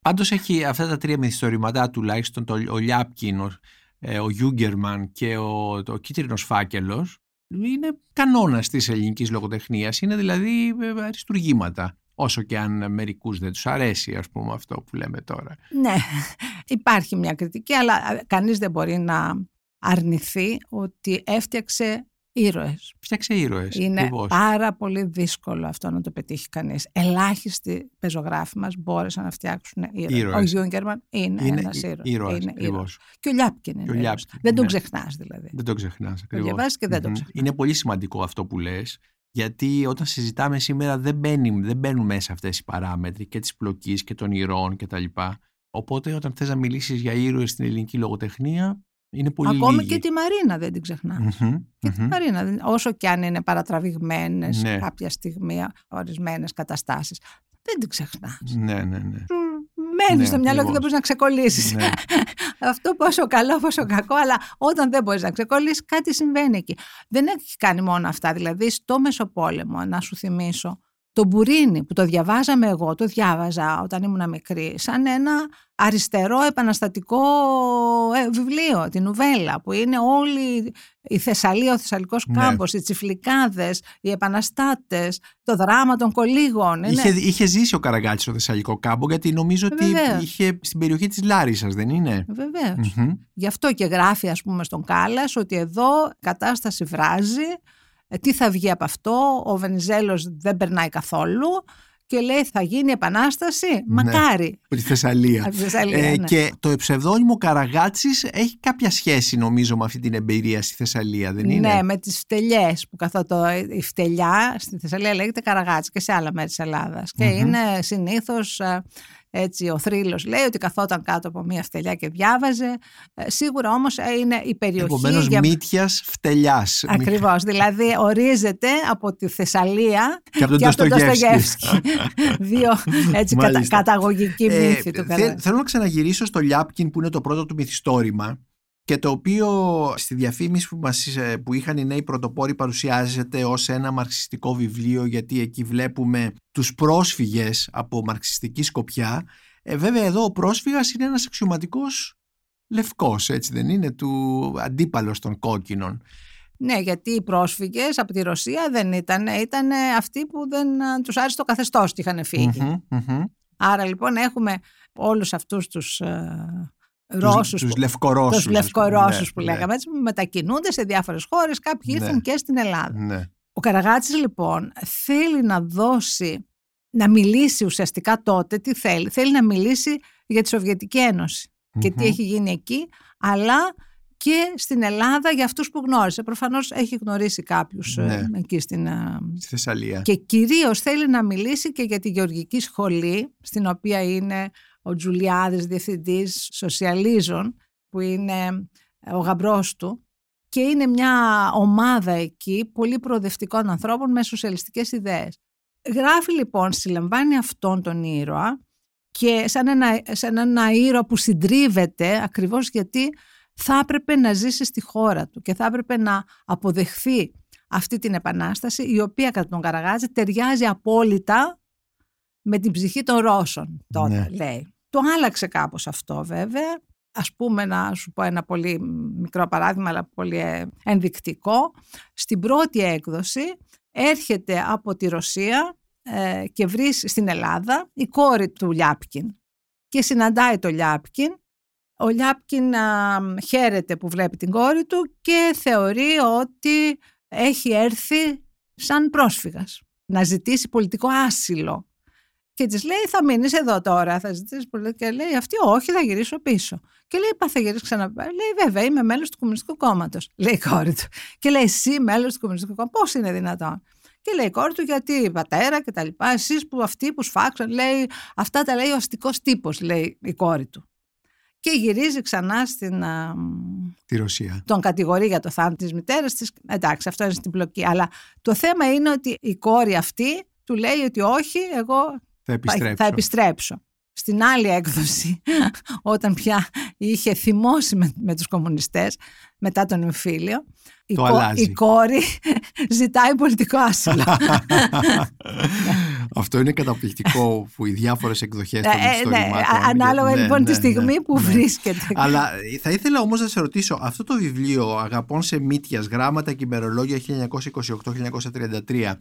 Speaker 1: Πάντως έχει αυτά τα τρία μυθιστορηματά τουλάχιστον, το, ο Λιάπκιν, ο, ε, ο Γιούγκερμαν και ο, το κίτρινος φάκελος, είναι κανόνας της ελληνικής λογοτεχνίας, είναι δηλαδή ε, αριστουργήματα. Όσο και αν μερικούς δεν τους αρέσει ας πούμε αυτό που λέμε τώρα.
Speaker 3: Ναι, *laughs* υπάρχει μια κριτική αλλά κανείς δεν μπορεί να αρνηθεί ότι έφτιαξε ήρωες.
Speaker 1: Φτιάξε ήρωες.
Speaker 3: Είναι πάρα πολύ δύσκολο αυτό να το πετύχει κανείς. Ελάχιστοι πεζογράφοι μας μπόρεσαν να φτιάξουν ήρωες. ήρωες. Ο Γιούγκερμαν είναι, είναι ένας ήρωας.
Speaker 1: Ήρωες, είναι ήρωας.
Speaker 3: Και ο Λιάπκιν είναι ήρωας. Δεν τον ναι. ξεχνάς δηλαδή.
Speaker 1: Δεν τον ξεχνάς.
Speaker 3: Το διαβάζεις και δεν mm-hmm. τον ξεχνάς.
Speaker 1: Είναι πολύ σημαντικό αυτό που λες γιατί όταν συζητάμε σήμερα δεν, μπαίνει, δεν μπαίνουν μέσα αυτές οι παράμετροι και της πλοκής και των ηρώων κτλ. Οπότε όταν θες να μιλήσεις για ήρωες στην ελληνική λογοτεχνία είναι πολύ
Speaker 3: Ακόμη
Speaker 1: λίγοι.
Speaker 3: και τη Μαρίνα δεν την ξεχνάς. και τη Μαρίνα, όσο και αν είναι παρατραβηγμένες ναι. κάποια στιγμή ορισμένες καταστάσεις. Δεν την ξεχνάς.
Speaker 1: Ναι, ναι, ναι
Speaker 3: μένεις ναι, στο μυαλό και δεν μπορείς να ξεκολλήσεις. Ναι. *laughs* Αυτό πόσο καλό, πόσο κακό, αλλά όταν δεν μπορείς να ξεκολλήσεις, κάτι συμβαίνει εκεί. Δεν έχει κάνει μόνο αυτά. Δηλαδή, στο Μεσοπόλεμο, να σου θυμίσω, το Μπουρίνι που το διαβάζαμε εγώ, το διάβαζα όταν ήμουν μικρή, σαν ένα αριστερό επαναστατικό ε, βιβλίο, την νουβέλα, που είναι όλη η Θεσσαλία, ο Θεσσαλικός ναι. κάμπος, οι τσιφλικάδες, οι επαναστάτες, το δράμα των κολίγων.
Speaker 1: Είχε, είχε ζήσει ο Καραγκάτσης στο Θεσσαλικό κάμπο, γιατί νομίζω ότι είχε στην περιοχή της Λάρισας, δεν είναι;
Speaker 3: Βεβαίως. Γι' αυτό και γράφει ας πούμε στον Κάλλας ότι εδώ η κατάσταση βράζει, ε, τι θα βγει από αυτό, ο Βενιζέλος δεν περνάει καθόλου και λέει θα γίνει επανάσταση, ναι, μακάρι.
Speaker 1: Από τη Θεσσαλία. *laughs*
Speaker 3: Από τη Θεσσαλία ε, ναι.
Speaker 1: Και το ψευδόνυμο Καραγάτσης έχει κάποια σχέση νομίζω με αυτή την εμπειρία στη Θεσσαλία, δεν είναι;
Speaker 3: Ναι, με τις φτελιές που καθότι η φτελιά στη Θεσσαλία λέγεται Καραγάτση και σε άλλα μέρη της Ελλάδας. Και είναι συνήθως ε, έτσι, ο θρύλος λέει ότι καθόταν κάτω από μια φτελιά και διάβαζε. Ε, σίγουρα όμως ε, είναι η περιοχή...
Speaker 1: Επομένως για... μύτιας φτελιάς.
Speaker 3: Ακριβώς, *laughs* δηλαδή ορίζεται από τη Θεσσαλία
Speaker 1: και από τον Ντοστογεύσκη. *laughs*
Speaker 3: Δύο έτσι κατα, καταγωγικοί ε, μύθοι του
Speaker 1: θε, Θέλω να ξαναγυρίσω στο Λιάπκιν που είναι το πρώτο του μυθιστόρημα και το οποίο στη διαφήμιση που, μας, που είχαν οι νέοι πρωτοπόροι παρουσιάζεται ως ένα μαρξιστικό βιβλίο γιατί εκεί βλέπουμε τους πρόσφυγες από μαρξιστική σκοπιά. Ε, βέβαια εδώ ο πρόσφυγας είναι ένας αξιωματικός λευκός, έτσι δεν είναι, του αντίπαλος των κόκκινων.
Speaker 3: Ναι, γιατί οι πρόσφυγες από τη Ρωσία δεν ήταν, ήταν αυτοί που δεν τους άρεσε το καθεστώς και είχαν Άρα λοιπόν έχουμε όλους αυτούς τους ε, Ρώσους,
Speaker 1: τους, λευκορώσους,
Speaker 3: τους λευκορώσους ναι, που ναι. λέγαμε, έτσι, μετακινούνται σε διάφορες χώρες, κάποιοι ναι. ήρθαν και στην Ελλάδα.
Speaker 1: Ναι.
Speaker 3: Ο Καραγάτσης λοιπόν θέλει να δώσει, να μιλήσει ουσιαστικά τότε, τι θέλει, θέλει να μιλήσει για τη Σοβιετική και τι έχει γίνει εκεί, αλλά και στην Ελλάδα για αυτούς που γνώρισε. Προφανώς έχει γνωρίσει κάποιους ε, ναι. εκεί στην ε,
Speaker 1: στη Θεσσαλία.
Speaker 3: Και κυρίως θέλει να μιλήσει και για τη γεωργική σχολή, στην οποία είναι ο Τζουλιάδης, διευθυντής Σοσιαλίζων, που είναι ο γαμπρός του. Και είναι μια ομάδα εκεί πολύ προοδευτικών ανθρώπων με σοσιαλιστικές ιδέες. Γράφει λοιπόν, συλλαμβάνει αυτόν τον ήρωα και σαν ένα, σαν ένα ήρωα που συντρίβεται ακριβώς γιατί θα έπρεπε να ζήσει στη χώρα του και θα έπρεπε να αποδεχθεί αυτή την επανάσταση η οποία κατά τον Καραγάζη ταιριάζει απόλυτα με την ψυχή των Ρώσων τότε ναι. λέει. Το άλλαξε κάπως αυτό βέβαια. Ας πούμε να σου πω ένα πολύ μικρό παράδειγμα αλλά πολύ ε, ενδεικτικό. Στην πρώτη έκδοση έρχεται από τη Ρωσία ε, και βρει στην Ελλάδα η κόρη του Λιάπκιν και συναντάει το Λιάπκιν. Ο Λιάπκιν α, χαίρεται που βλέπει την κόρη του και θεωρεί ότι έχει έρθει σαν πρόσφυγας να ζητήσει πολιτικό άσυλο. Και της λέει: Θα μείνεις εδώ τώρα, θα ζητήσεις πολιτικό. Και λέει: Αυτή, όχι, θα γυρίσω πίσω. Και λέει: Πα, θα γυρίσεις ξανά. Λέει: Βέβαια, είμαι μέλος του Κομμουνιστικού Κόμματος. Λέει η κόρη του. Και λέει: Εσύ, μέλος του Κομμουνιστικού Κόμματος, πώς είναι δυνατόν. Και λέει η κόρη του, γιατί η πατέρα και τα λοιπά, εσείς που αυτοί που σφάξαν, λέει, αυτά τα λέει ο αστικός τύπος, λέει η κόρη του. Και γυρίζει ξανά στην.
Speaker 1: Τη Ρωσία.
Speaker 3: Τον κατηγορεί για το θάνατο της μητέρας της. Εντάξει, αυτό είναι στην πλοκή. Αλλά το θέμα είναι ότι η κόρη αυτή του λέει ότι όχι, εγώ
Speaker 1: θα επιστρέψω.
Speaker 3: Θα επιστρέψω. Στην άλλη έκδοση, *laughs* όταν πια είχε θυμώσει με, με τους κομμουνιστές μετά τον εμφύλιο, η, η κόρη *laughs* ζητάει πολιτικό άσυλο. *laughs*
Speaker 1: Αυτό είναι καταπληκτικό που οι διάφορες εκδοχές των ε, ιστορημάτων.
Speaker 3: Ναι, ανάλογα ναι, λοιπόν ναι, τη στιγμή που βρίσκεται.
Speaker 1: Αλλά θα ήθελα όμως να σε ρωτήσω, αυτό το βιβλίο «Αγαπών σε μύτιας, γράμματα και ημερολόγια 1928-1933»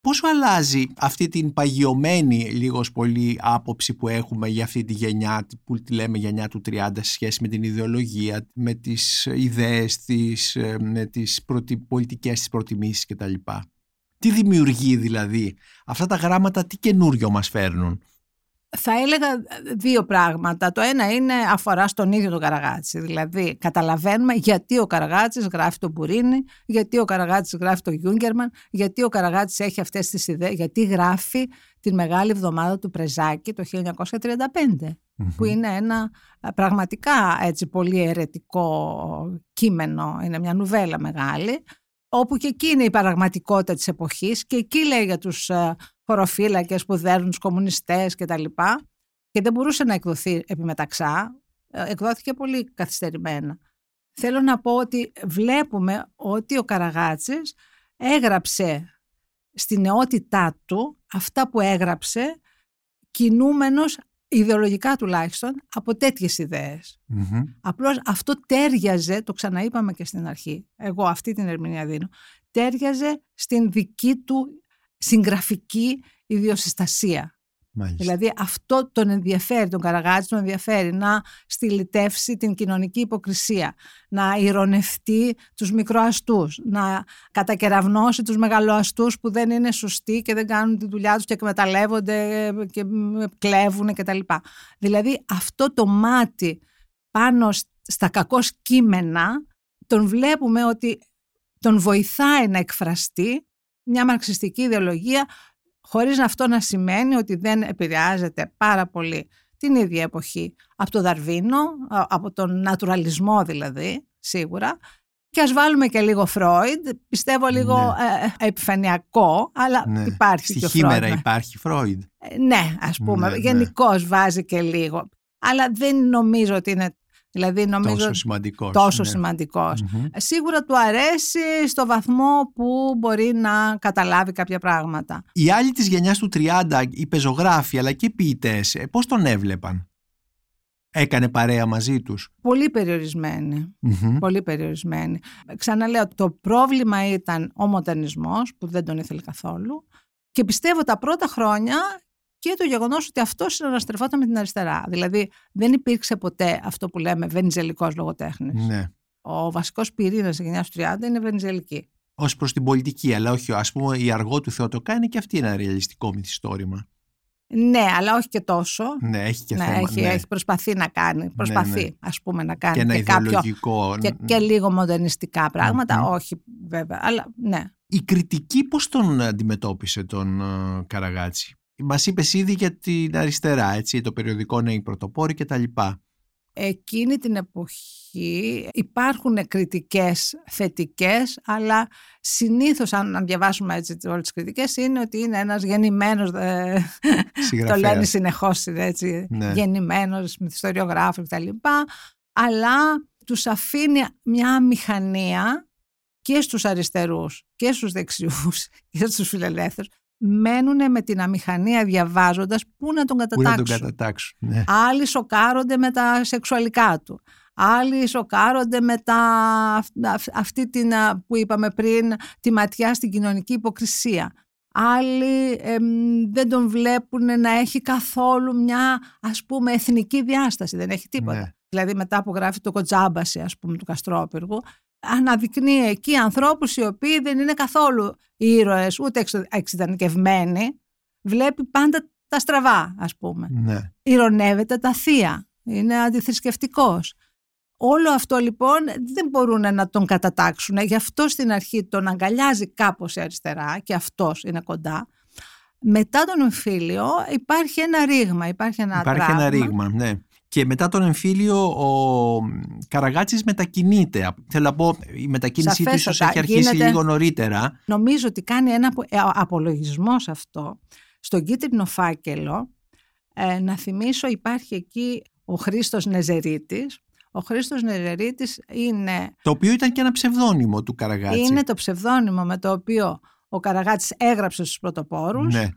Speaker 1: Πόσο αλλάζει αυτή την παγιωμένη λίγος πολύ άποψη που έχουμε για αυτή τη γενιά που τη λέμε γενιά του 30 σε σχέση με την ιδεολογία, με τις ιδέες της, ε, με τις προτι... πολιτικές της προτιμήσεις κτλ. Τι δημιουργεί δηλαδή; Αυτά τα γράμματα, τι καινούριο μας φέρνουν;
Speaker 3: Θα έλεγα δύο πράγματα. Το ένα είναι αφορά στον ίδιο τον Καραγάτση. Δηλαδή, καταλαβαίνουμε γιατί ο Καραγάτσης γράφει τον Μπουρίνι, γιατί ο Καραγάτσης γράφει τον Γιούγκερμαν, γιατί ο Καραγάτσης έχει αυτές τις ιδέες, γιατί γράφει την Μεγάλη Εβδομάδα του Πρεζάκη το 1935, που είναι ένα πραγματικά έτσι πολύ αιρετικό κείμενο, είναι μια νουβέλα μεγάλη, όπου και εκεί είναι η παραγματικότητα της εποχής και εκεί λέει για τους ε, χωροφύλακες που δέρνουν τους κομμουνιστές και τα λοιπά και δεν μπορούσε να εκδοθεί επιμεταξά, ε, εκδόθηκε πολύ καθυστερημένα. Θέλω να πω ότι βλέπουμε ότι ο Καραγάτσης έγραψε στη νεότητά του αυτά που έγραψε κινούμενος ιδεολογικά τουλάχιστον από τέτοιες ιδέες. Απλώς αυτό τέριαζε, το ξαναείπαμε και στην αρχή, εγώ αυτή την ερμηνεία δίνω, τέριαζε στην δική του συγγραφική ιδιοσυστασία. Μάλιστα. Δηλαδή αυτό τον ενδιαφέρει, τον Καραγάτση τον ενδιαφέρει να στυλιτεύσει την κοινωνική υποκρισία, να ηρωνευτεί τους μικροαστούς, να κατακεραυνώσει τους μεγαλοαστούς που δεν είναι σωστοί και δεν κάνουν τη δουλειά τους και εκμεταλλεύονται και κλέβουν κτλ. Δηλαδή αυτό το μάτι πάνω στα κακό κείμενα τον βλέπουμε ότι τον βοηθάει να εκφραστεί μια μαρξιστική ιδεολογία χωρίς αυτό να σημαίνει ότι δεν επηρεάζεται πάρα πολύ την ίδια εποχή από τον Δαρβίνο, από τον νατουραλισμό δηλαδή, σίγουρα. Και ας βάλουμε και λίγο Φρόιντ, πιστεύω λίγο ναι. ε, επιφανειακό, αλλά ναι. υπάρχει
Speaker 1: Στη
Speaker 3: και ο
Speaker 1: χήμερα υπάρχει Φρόιντ.
Speaker 3: Ε, ναι, ας πούμε, ναι, γενικώς βάζει και λίγο. Αλλά δεν νομίζω ότι είναι Δηλαδή νομίζω
Speaker 1: τόσο σημαντικός.
Speaker 3: Τόσο ναι. Σίγουρα του αρέσει στο βαθμό που μπορεί να καταλάβει κάποια πράγματα.
Speaker 1: Οι άλλοι της γενιάς του 30, οι πεζογράφοι αλλά και οι ποιητές, ε, πώς τον έβλεπαν; Έκανε παρέα μαζί τους;
Speaker 3: Πολύ περιορισμένοι. Πολύ περιορισμένοι. Ξαναλέω, το πρόβλημα ήταν ο μοντερνισμός που δεν τον ήθελε καθόλου. Και πιστεύω τα πρώτα χρόνια και το γεγονός ότι αυτό συναναστρεφόταν με την αριστερά. Δηλαδή δεν υπήρξε ποτέ αυτό που λέμε βενιζελικός λογοτέχνης.
Speaker 1: Ναι.
Speaker 3: Ο βασικός πυρήνας της γενιάς του 30 είναι βενιζελική.
Speaker 1: Ω προς την πολιτική, αλλά όχι, ας πούμε, η αργό του Θεοτοκά είναι και αυτή ένα ρεαλιστικό μυθιστόρημα.
Speaker 3: Ναι, αλλά όχι και τόσο.
Speaker 1: Ναι, έχει και
Speaker 3: ναι,
Speaker 1: θέμα.
Speaker 3: Έχει,
Speaker 1: ναι.
Speaker 3: έχει προσπαθεί να κάνει. Ναι, προσπαθεί, ναι, ας πούμε, να κάνει.
Speaker 1: Και ένα
Speaker 3: και
Speaker 1: ιδεολογικό.
Speaker 3: Κάποιο, και, και λίγο μοντερνιστικά Όχι, βέβαια. Αλλά ναι.
Speaker 1: Η κριτική πώς τον αντιμετώπισε τον uh, Καραγάτσι. Μας είπες ήδη για την αριστερά, έτσι, το περιοδικό Νέοι Πρωτοπόροι κτλ.
Speaker 3: Εκείνη την εποχή υπάρχουν κριτικές θετικές, αλλά συνήθως αν διαβάσουμε έτσι όλες τις κριτικές είναι ότι είναι ένας γεννημένος, ε, το λένε συνεχώς έτσι, ναι. γεννημένος μυθιστοριογράφος κτλ. Αλλά τους αφήνει μια μηχανία και στους αριστερούς και στους δεξιούς *laughs* και στους φιλελεύθερους μένουν με την αμηχανία διαβάζοντας πού να τον κατατάξουν.
Speaker 1: Πού να τον κατατάξουν ναι.
Speaker 3: Άλλοι σοκάρονται με τα σεξουαλικά του. Άλλοι σοκάρονται με τα, αυτή την που είπαμε πριν τη ματιά στην κοινωνική υποκρισία. Άλλοι δεν τον βλέπουν να έχει καθόλου μια ας πούμε εθνική διάσταση, δεν έχει τίποτα.
Speaker 1: Ναι.
Speaker 3: Δηλαδή μετά που γράφει το κοτζάμπαση ας πούμε του Καστρόπυργου, αναδεικνύει εκεί ανθρώπους οι οποίοι δεν είναι καθόλου ήρωες ούτε εξειδανικευμένοι, βλέπει πάντα τα στραβά ας πούμε.
Speaker 1: Ναι.
Speaker 3: Ηρωνεύεται τα θεία, είναι αντιθρησκευτικός. Όλο αυτό λοιπόν δεν μπορούν να τον κατατάξουν. Γι' αυτό στην αρχή τον αγκαλιάζει κάπως αριστερά και αυτός είναι κοντά. Μετά τον εμφύλιο υπάρχει ένα ρήγμα, υπάρχει ένα
Speaker 1: Υπάρχει ένα ρήγμα, ναι. Και μετά τον εμφύλιο ο Καραγάτσης μετακινείται. Θέλω να πω, η μετακίνησή του ίσως έχει αρχίσει γίνεται, λίγο νωρίτερα.
Speaker 3: Νομίζω ότι κάνει ένα ε, απολογισμός σε αυτό. Στον κίτρινο φάκελο, ε, να θυμίσω υπάρχει εκεί ο Χρήστος Νεζερίτης, ο Χρήστος Νεζερίτης είναι...
Speaker 1: Το οποίο ήταν και ένα ψευδόνυμο του Καραγάτση.
Speaker 3: Είναι το ψευδόνυμο με το οποίο ο Καραγάτσης έγραψε στους πρωτοπόρους.
Speaker 1: Ναι.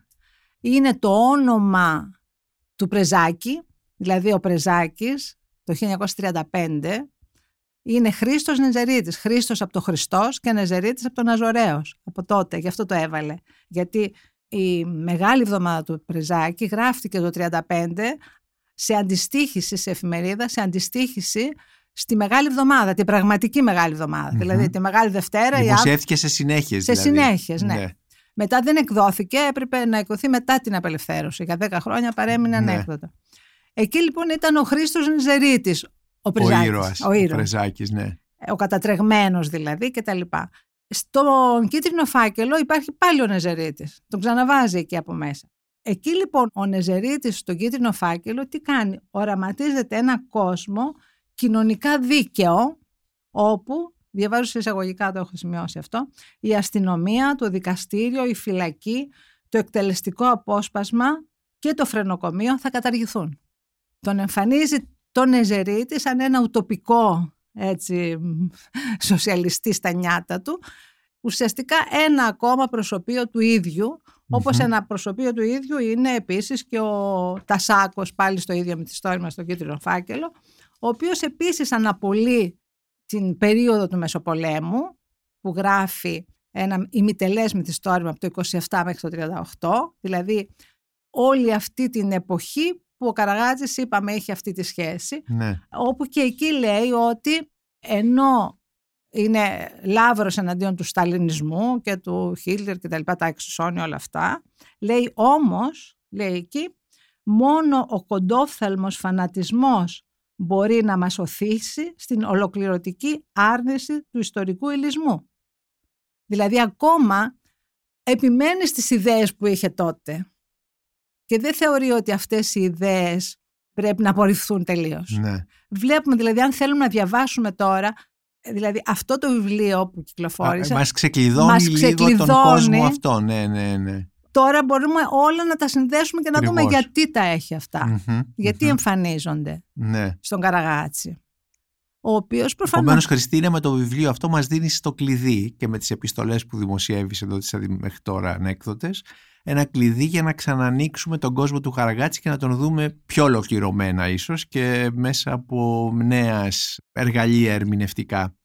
Speaker 3: Είναι το όνομα του Πρεζάκη, δηλαδή ο Πρεζάκης το 1935 είναι Χρήστος Νεζερίτης. Χρήστος από το Χριστός και Νεζερίτης από τον Αζωραίος. Από τότε, γι' αυτό το έβαλε. Γιατί η Μεγάλη Εβδομάδα του Πρεζάκη γράφτηκε το 1935 σε αντιστοίχηση σε εφημερίδα, σε αντιστοίχηση στη Μεγάλη Εβδομάδα, την πραγματική Μεγάλη Δηλαδή τη Μεγάλη Δευτέρα.
Speaker 1: Δημοσιεύτηκε σε συνέχειες.
Speaker 3: Σε
Speaker 1: δηλαδή.
Speaker 3: συνέχειες, ναι. ναι. Μετά δεν εκδόθηκε, έπρεπε να εκδοθεί μετά την απελευθέρωση. Για 10 χρόνια παρέμεινε ναι. ανέκδοτα. Εκεί λοιπόν ήταν ο Χρήστος Νιζερίτης, ο Πρεζάκης.
Speaker 1: Ο ήρωας, ο, ναι.
Speaker 3: Ο κατατρεγμένος δηλαδή κτλ. Στον κίτρινο φάκελο υπάρχει πάλι ο Νεζερίτης. Τον ξαναβάζει εκεί από μέσα. Εκεί λοιπόν ο Νεζερίτης στον κίτρινο φάκελο τι κάνει; Οραματίζεται ένα κόσμο κοινωνικά δίκαιο όπου, διαβάζω σε εισαγωγικά το έχω σημειώσει αυτό, η αστυνομία, το δικαστήριο, η φυλακή, το εκτελεστικό απόσπασμα και το φρενοκομείο θα καταργηθούν. Τον εμφανίζει τον Νεζερίτη σαν ένα ουτοπικό έτσι, σοσιαλιστή στα νιάτα του, ουσιαστικά ένα ακόμα προσωπείο του ίδιου, όπως ένα προσωπείο του ίδιου είναι επίσης και ο Τασάκος πάλι στο ίδιο με τη στόρμα στο κίτρινο φάκελο, ο οποίος επίσης αναπολύει την περίοδο του Μεσοπολέμου που γράφει ένα ημιτελές με τη στόρμα από το 27 μέχρι το 38, δηλαδή όλη αυτή την εποχή που ο Καραγάτζης είπαμε έχει αυτή τη σχέση,
Speaker 1: ναι.
Speaker 3: όπου και εκεί λέει ότι ενώ είναι λάβρος εναντίον του σταλινισμού και του Χίλτερ και τα λοιπά, τα εξισώνει όλα αυτά. Λέει όμως, λέει εκεί, μόνο ο κοντόφθαλμος φανατισμός μπορεί να μας οθήσει στην ολοκληρωτική άρνηση του ιστορικού ηλισμού. Δηλαδή ακόμα επιμένει στις ιδέες που είχε τότε και δεν θεωρεί ότι αυτές οι ιδέες πρέπει να απορριφθούν τελείως.
Speaker 1: Ναι.
Speaker 3: Βλέπουμε δηλαδή αν θέλουμε να διαβάσουμε τώρα Δηλαδή αυτό το βιβλίο που κυκλοφόρησε.
Speaker 1: Μας ξεκλειδώνει, μας ξεκλειδώνει λίγο τον κόσμο αυτό. Ναι, ναι, ναι.
Speaker 3: Τώρα μπορούμε όλα να τα συνδέσουμε και να δούμε γιατί τα έχει γιατι εμφανίζονται
Speaker 1: ναι.
Speaker 3: στον Καραγάτσι. Ο οποίος προφανώς.
Speaker 1: Επομένως, Χριστίνα, με το βιβλίο αυτό μας δίνεις το κλειδί και με τις επιστολές που δημοσιεύεις εδώ τις μέχρι τώρα ανέκδοτες, ένα κλειδί για να ξανανοίξουμε τον κόσμο του Χαραγάτση και να τον δούμε πιο ολοκληρωμένα ίσως και μέσα από νέας εργαλεία ερμηνευτικά.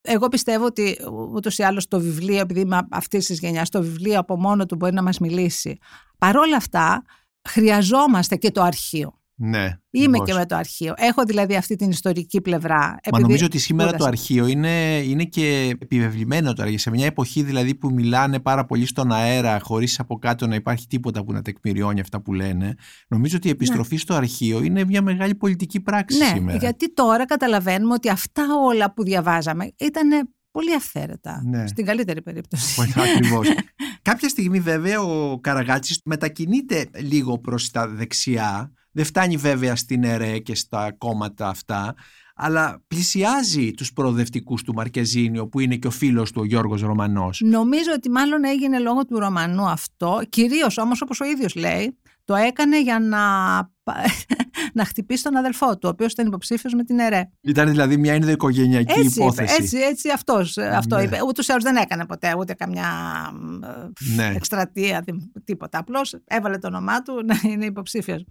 Speaker 3: Εγώ πιστεύω ότι ούτως ή άλλως το βιβλίο, επειδή είμαι αυτής της γενιάς, το βιβλίο από μόνο του μπορεί να μας μιλήσει. Παρόλα αυτά, χρειαζόμαστε και το αρχείο.
Speaker 1: Ναι.
Speaker 3: Είμαι και με το αρχείο. Έχω δηλαδή αυτή την ιστορική πλευρά.
Speaker 1: Μα νομίζω ότι σήμερα το αρχείο είναι, είναι και επιβεβλημένο τώρα. Σε μια εποχή δηλαδή που μιλάνε πάρα πολύ στον αέρα, χωρίς από κάτω να υπάρχει τίποτα που να τεκμηριώνει αυτά που λένε. Νομίζω ότι η επιστροφή ναι. στο αρχείο είναι μια μεγάλη πολιτική πράξη
Speaker 3: ναι,
Speaker 1: σήμερα.
Speaker 3: Γιατί τώρα καταλαβαίνουμε ότι αυτά όλα που διαβάζαμε ήταν πολύ αυθαίρετα. Ναι. Στην καλύτερη περίπτωση.
Speaker 1: Ακριβώς. *laughs* Κάποια στιγμή βέβαια ο Καραγάτσης μετακινείται λίγο προς τα δεξιά δεν φτάνει βέβαια στην ΕΡΕ και στα κόμματα αυτά, αλλά πλησιάζει τους προοδευτικούς του Μαρκεζίνιο που είναι και ο φίλος του ο Γιώργος Ρωμανός.
Speaker 3: Νομίζω ότι μάλλον έγινε λόγω του Ρωμανού αυτό, κυρίως όμως όπως ο ίδιος λέει, το έκανε για να, *laughs* να χτυπήσει τον αδελφό του, ο οποίος ήταν υποψήφιος με την ΕΡΕ.
Speaker 1: Ήταν δηλαδή μια ενδοοικογενειακή
Speaker 3: έτσι,
Speaker 1: υπόθεση.
Speaker 3: Έτσι, έτσι αυτός, ναι. αυτό είπε. Ούτως ή δεν έκανε ποτέ ούτε καμιά ναι. εκστρατεία, τίποτα. Απλώς έβαλε το όνομά του να είναι υποψήφιος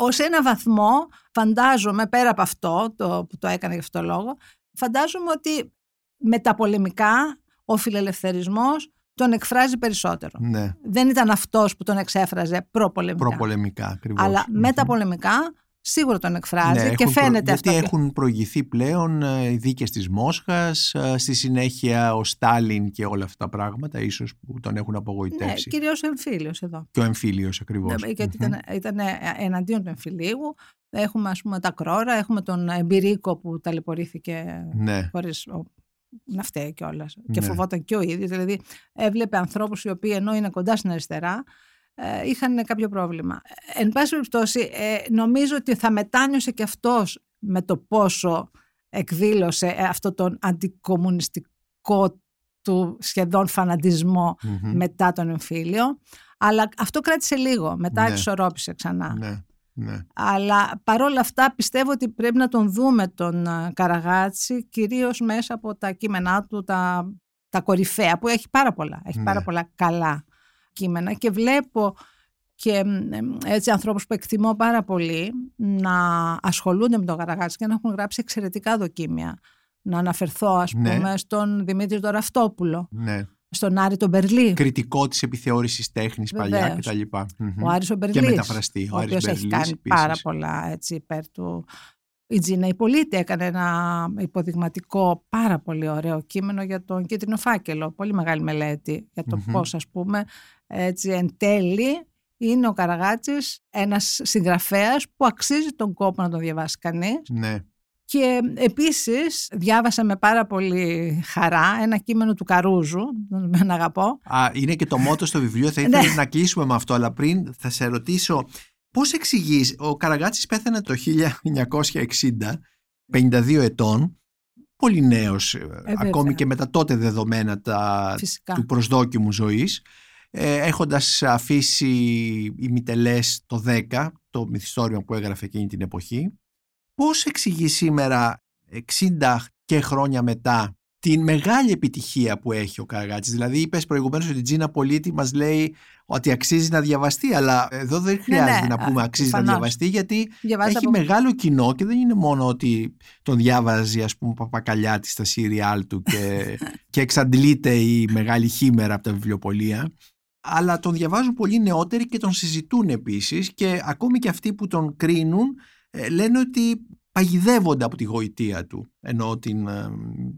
Speaker 3: ως ένα βαθμό φαντάζομαι πέρα από αυτό το, που το έκανε για αυτό το λόγο φαντάζομαι ότι με τα πολεμικά ο φιλελευθερισμός τον εκφράζει περισσότερο.
Speaker 1: Ναι.
Speaker 3: Δεν ήταν αυτός που τον εξέφραζε προπολεμικά.
Speaker 1: Προπολεμικά, ακριβώς.
Speaker 3: Αλλά
Speaker 1: Μμμ.
Speaker 3: μεταπολεμικά σίγουρα τον εκφράζει
Speaker 1: Ναι,
Speaker 3: και
Speaker 1: έχουν προ-
Speaker 3: φαίνεται
Speaker 1: γιατί
Speaker 3: αυτό.
Speaker 1: έχουν προηγηθεί πλέον ε, οι δίκες της Μόσχας, ε, στη συνέχεια ο Στάλιν και όλα αυτά τα πράγματα, ίσως που τον έχουν
Speaker 3: Ναι,
Speaker 1: απογοητεύσει.
Speaker 3: κυρίως εμφύλιος εδώ.
Speaker 1: Και ο εμφύλιος ακριβώς.
Speaker 3: Ναι, Γιατί
Speaker 1: Μμμ.
Speaker 3: ήταν, ήταν εναντίον του εμφυλίου. Έχουμε ας πούμε τα κρόρα, έχουμε τον εμπειρίκο που ταλαιπωρήθηκε
Speaker 1: Ναι,
Speaker 3: χωρίς ο, να φταίει κιόλας. Και
Speaker 1: Ναι.
Speaker 3: φοβόταν και ο ίδιος. Δηλαδή έβλεπε ανθρώπους οι οποίοι ενώ είναι κοντά στην αριστερά ε, είχαν κάποιο πρόβλημα. Ε, Εν πάση περιπτώσει ε, νομίζω ότι θα μετάνιωσε και αυτός με το πόσο εκδήλωσε ε, αυτό τον αντικομουνιστικό του σχεδόν φανατισμό
Speaker 1: Μμμ.
Speaker 3: μετά τον εμφύλιο. Αλλά αυτό κράτησε λίγο, μετά
Speaker 1: Ναι.
Speaker 3: εξορρόπησε ξανά.
Speaker 1: ναι, ναι.
Speaker 3: Αλλά παρόλα αυτά πιστεύω ότι πρέπει να τον δούμε τον α, Καραγάτσι κυρίως μέσα από τα κείμενά του, τα, τα κορυφαία που έχει πάρα πολλά. Έχει
Speaker 1: Ναι.
Speaker 3: πάρα πολλά καλά κείμενα και βλέπω και μ, εμ, έτσι ανθρώπους που εκτιμώ πάρα πολύ να ασχολούνται με τον Καραγάτσι και να έχουν γράψει εξαιρετικά δοκίμια. Να αναφερθώ ας
Speaker 1: Ναι.
Speaker 3: πούμε στον Δημήτρη τον Ραφτόπουλο,
Speaker 1: ναι.
Speaker 3: στον Άρη τον Μπερλή.
Speaker 1: Κριτικό της επιθεώρησης τέχνης παλιά
Speaker 3: Βεβαίως.
Speaker 1: κτλ. Μμμ.
Speaker 3: Ο Άρης ο
Speaker 1: Και
Speaker 3: Μπερλής,
Speaker 1: μεταφραστή. Ο,
Speaker 3: ο
Speaker 1: Άρης
Speaker 3: οποίος έχει
Speaker 1: Μπερλής
Speaker 3: κάνει
Speaker 1: επίσης.
Speaker 3: πάρα πολλά έτσι, υπέρ του. Η Τζίνα η Πολίτη έκανε ένα υποδειγματικό πάρα πολύ ωραίο κείμενο για τον κίτρινο φάκελο. Πολύ μεγάλη μελέτη για το
Speaker 1: Μμμ.
Speaker 3: πώς ας πούμε έτσι εν τέλει είναι ο Καραγάτσης ένας συγγραφέας που αξίζει τον κόπο να τον διαβάσει κανείς
Speaker 1: Ναι.
Speaker 3: και επίσης διάβασα με πάρα πολύ χαρά ένα κείμενο του Καρούζου, τον τον αγαπώ,
Speaker 1: Α, είναι και το μότο στο βιβλίο. Θα
Speaker 3: Ναι.
Speaker 1: ήθελα να κλείσουμε με αυτό, αλλά πριν θα σε ρωτήσω πώς εξηγείς, ο Καραγκάτσης πέθανε το 1960, 52 ετών, πολύ νέος, ε,
Speaker 3: βέβαια.
Speaker 1: ακόμη και με τα τότε δεδομένα τα,
Speaker 3: φυσικά.
Speaker 1: του προσδόκιμου ζωής, ε, έχοντας αφήσει ημιτελές το 10, το μυθιστόρημα που έγραφε εκείνη την εποχή. Πώς εξηγείς σήμερα, 60 και χρόνια μετά, την μεγάλη επιτυχία που έχει ο Καραγάτσης; Δηλαδή είπες προηγουμένως ότι η Τζίνα Πολίτη μας λέει ότι αξίζει να διαβαστεί, αλλά εδώ δεν χρειάζεται
Speaker 3: ναι,
Speaker 1: να πούμε
Speaker 3: α,
Speaker 1: αξίζει να
Speaker 3: προφανώς.
Speaker 1: διαβαστεί, γιατί
Speaker 3: Διαβάζω
Speaker 1: έχει
Speaker 3: από-
Speaker 1: μεγάλο κοινό και δεν είναι μόνο ότι τον διάβαζε ας πούμε Παπακαλιάτης στα σύριαλ του και, *laughs* και εξαντλείται η μεγάλη χήμερα από τα βιβλιοπολία αλλά τον διαβάζουν πολύ νεότεροι και τον συζητούν επίσης και ακόμη και αυτοί που τον κρίνουν ε, λένε ότι παγιδεύονται από τη γοητεία του ενώ την, ε,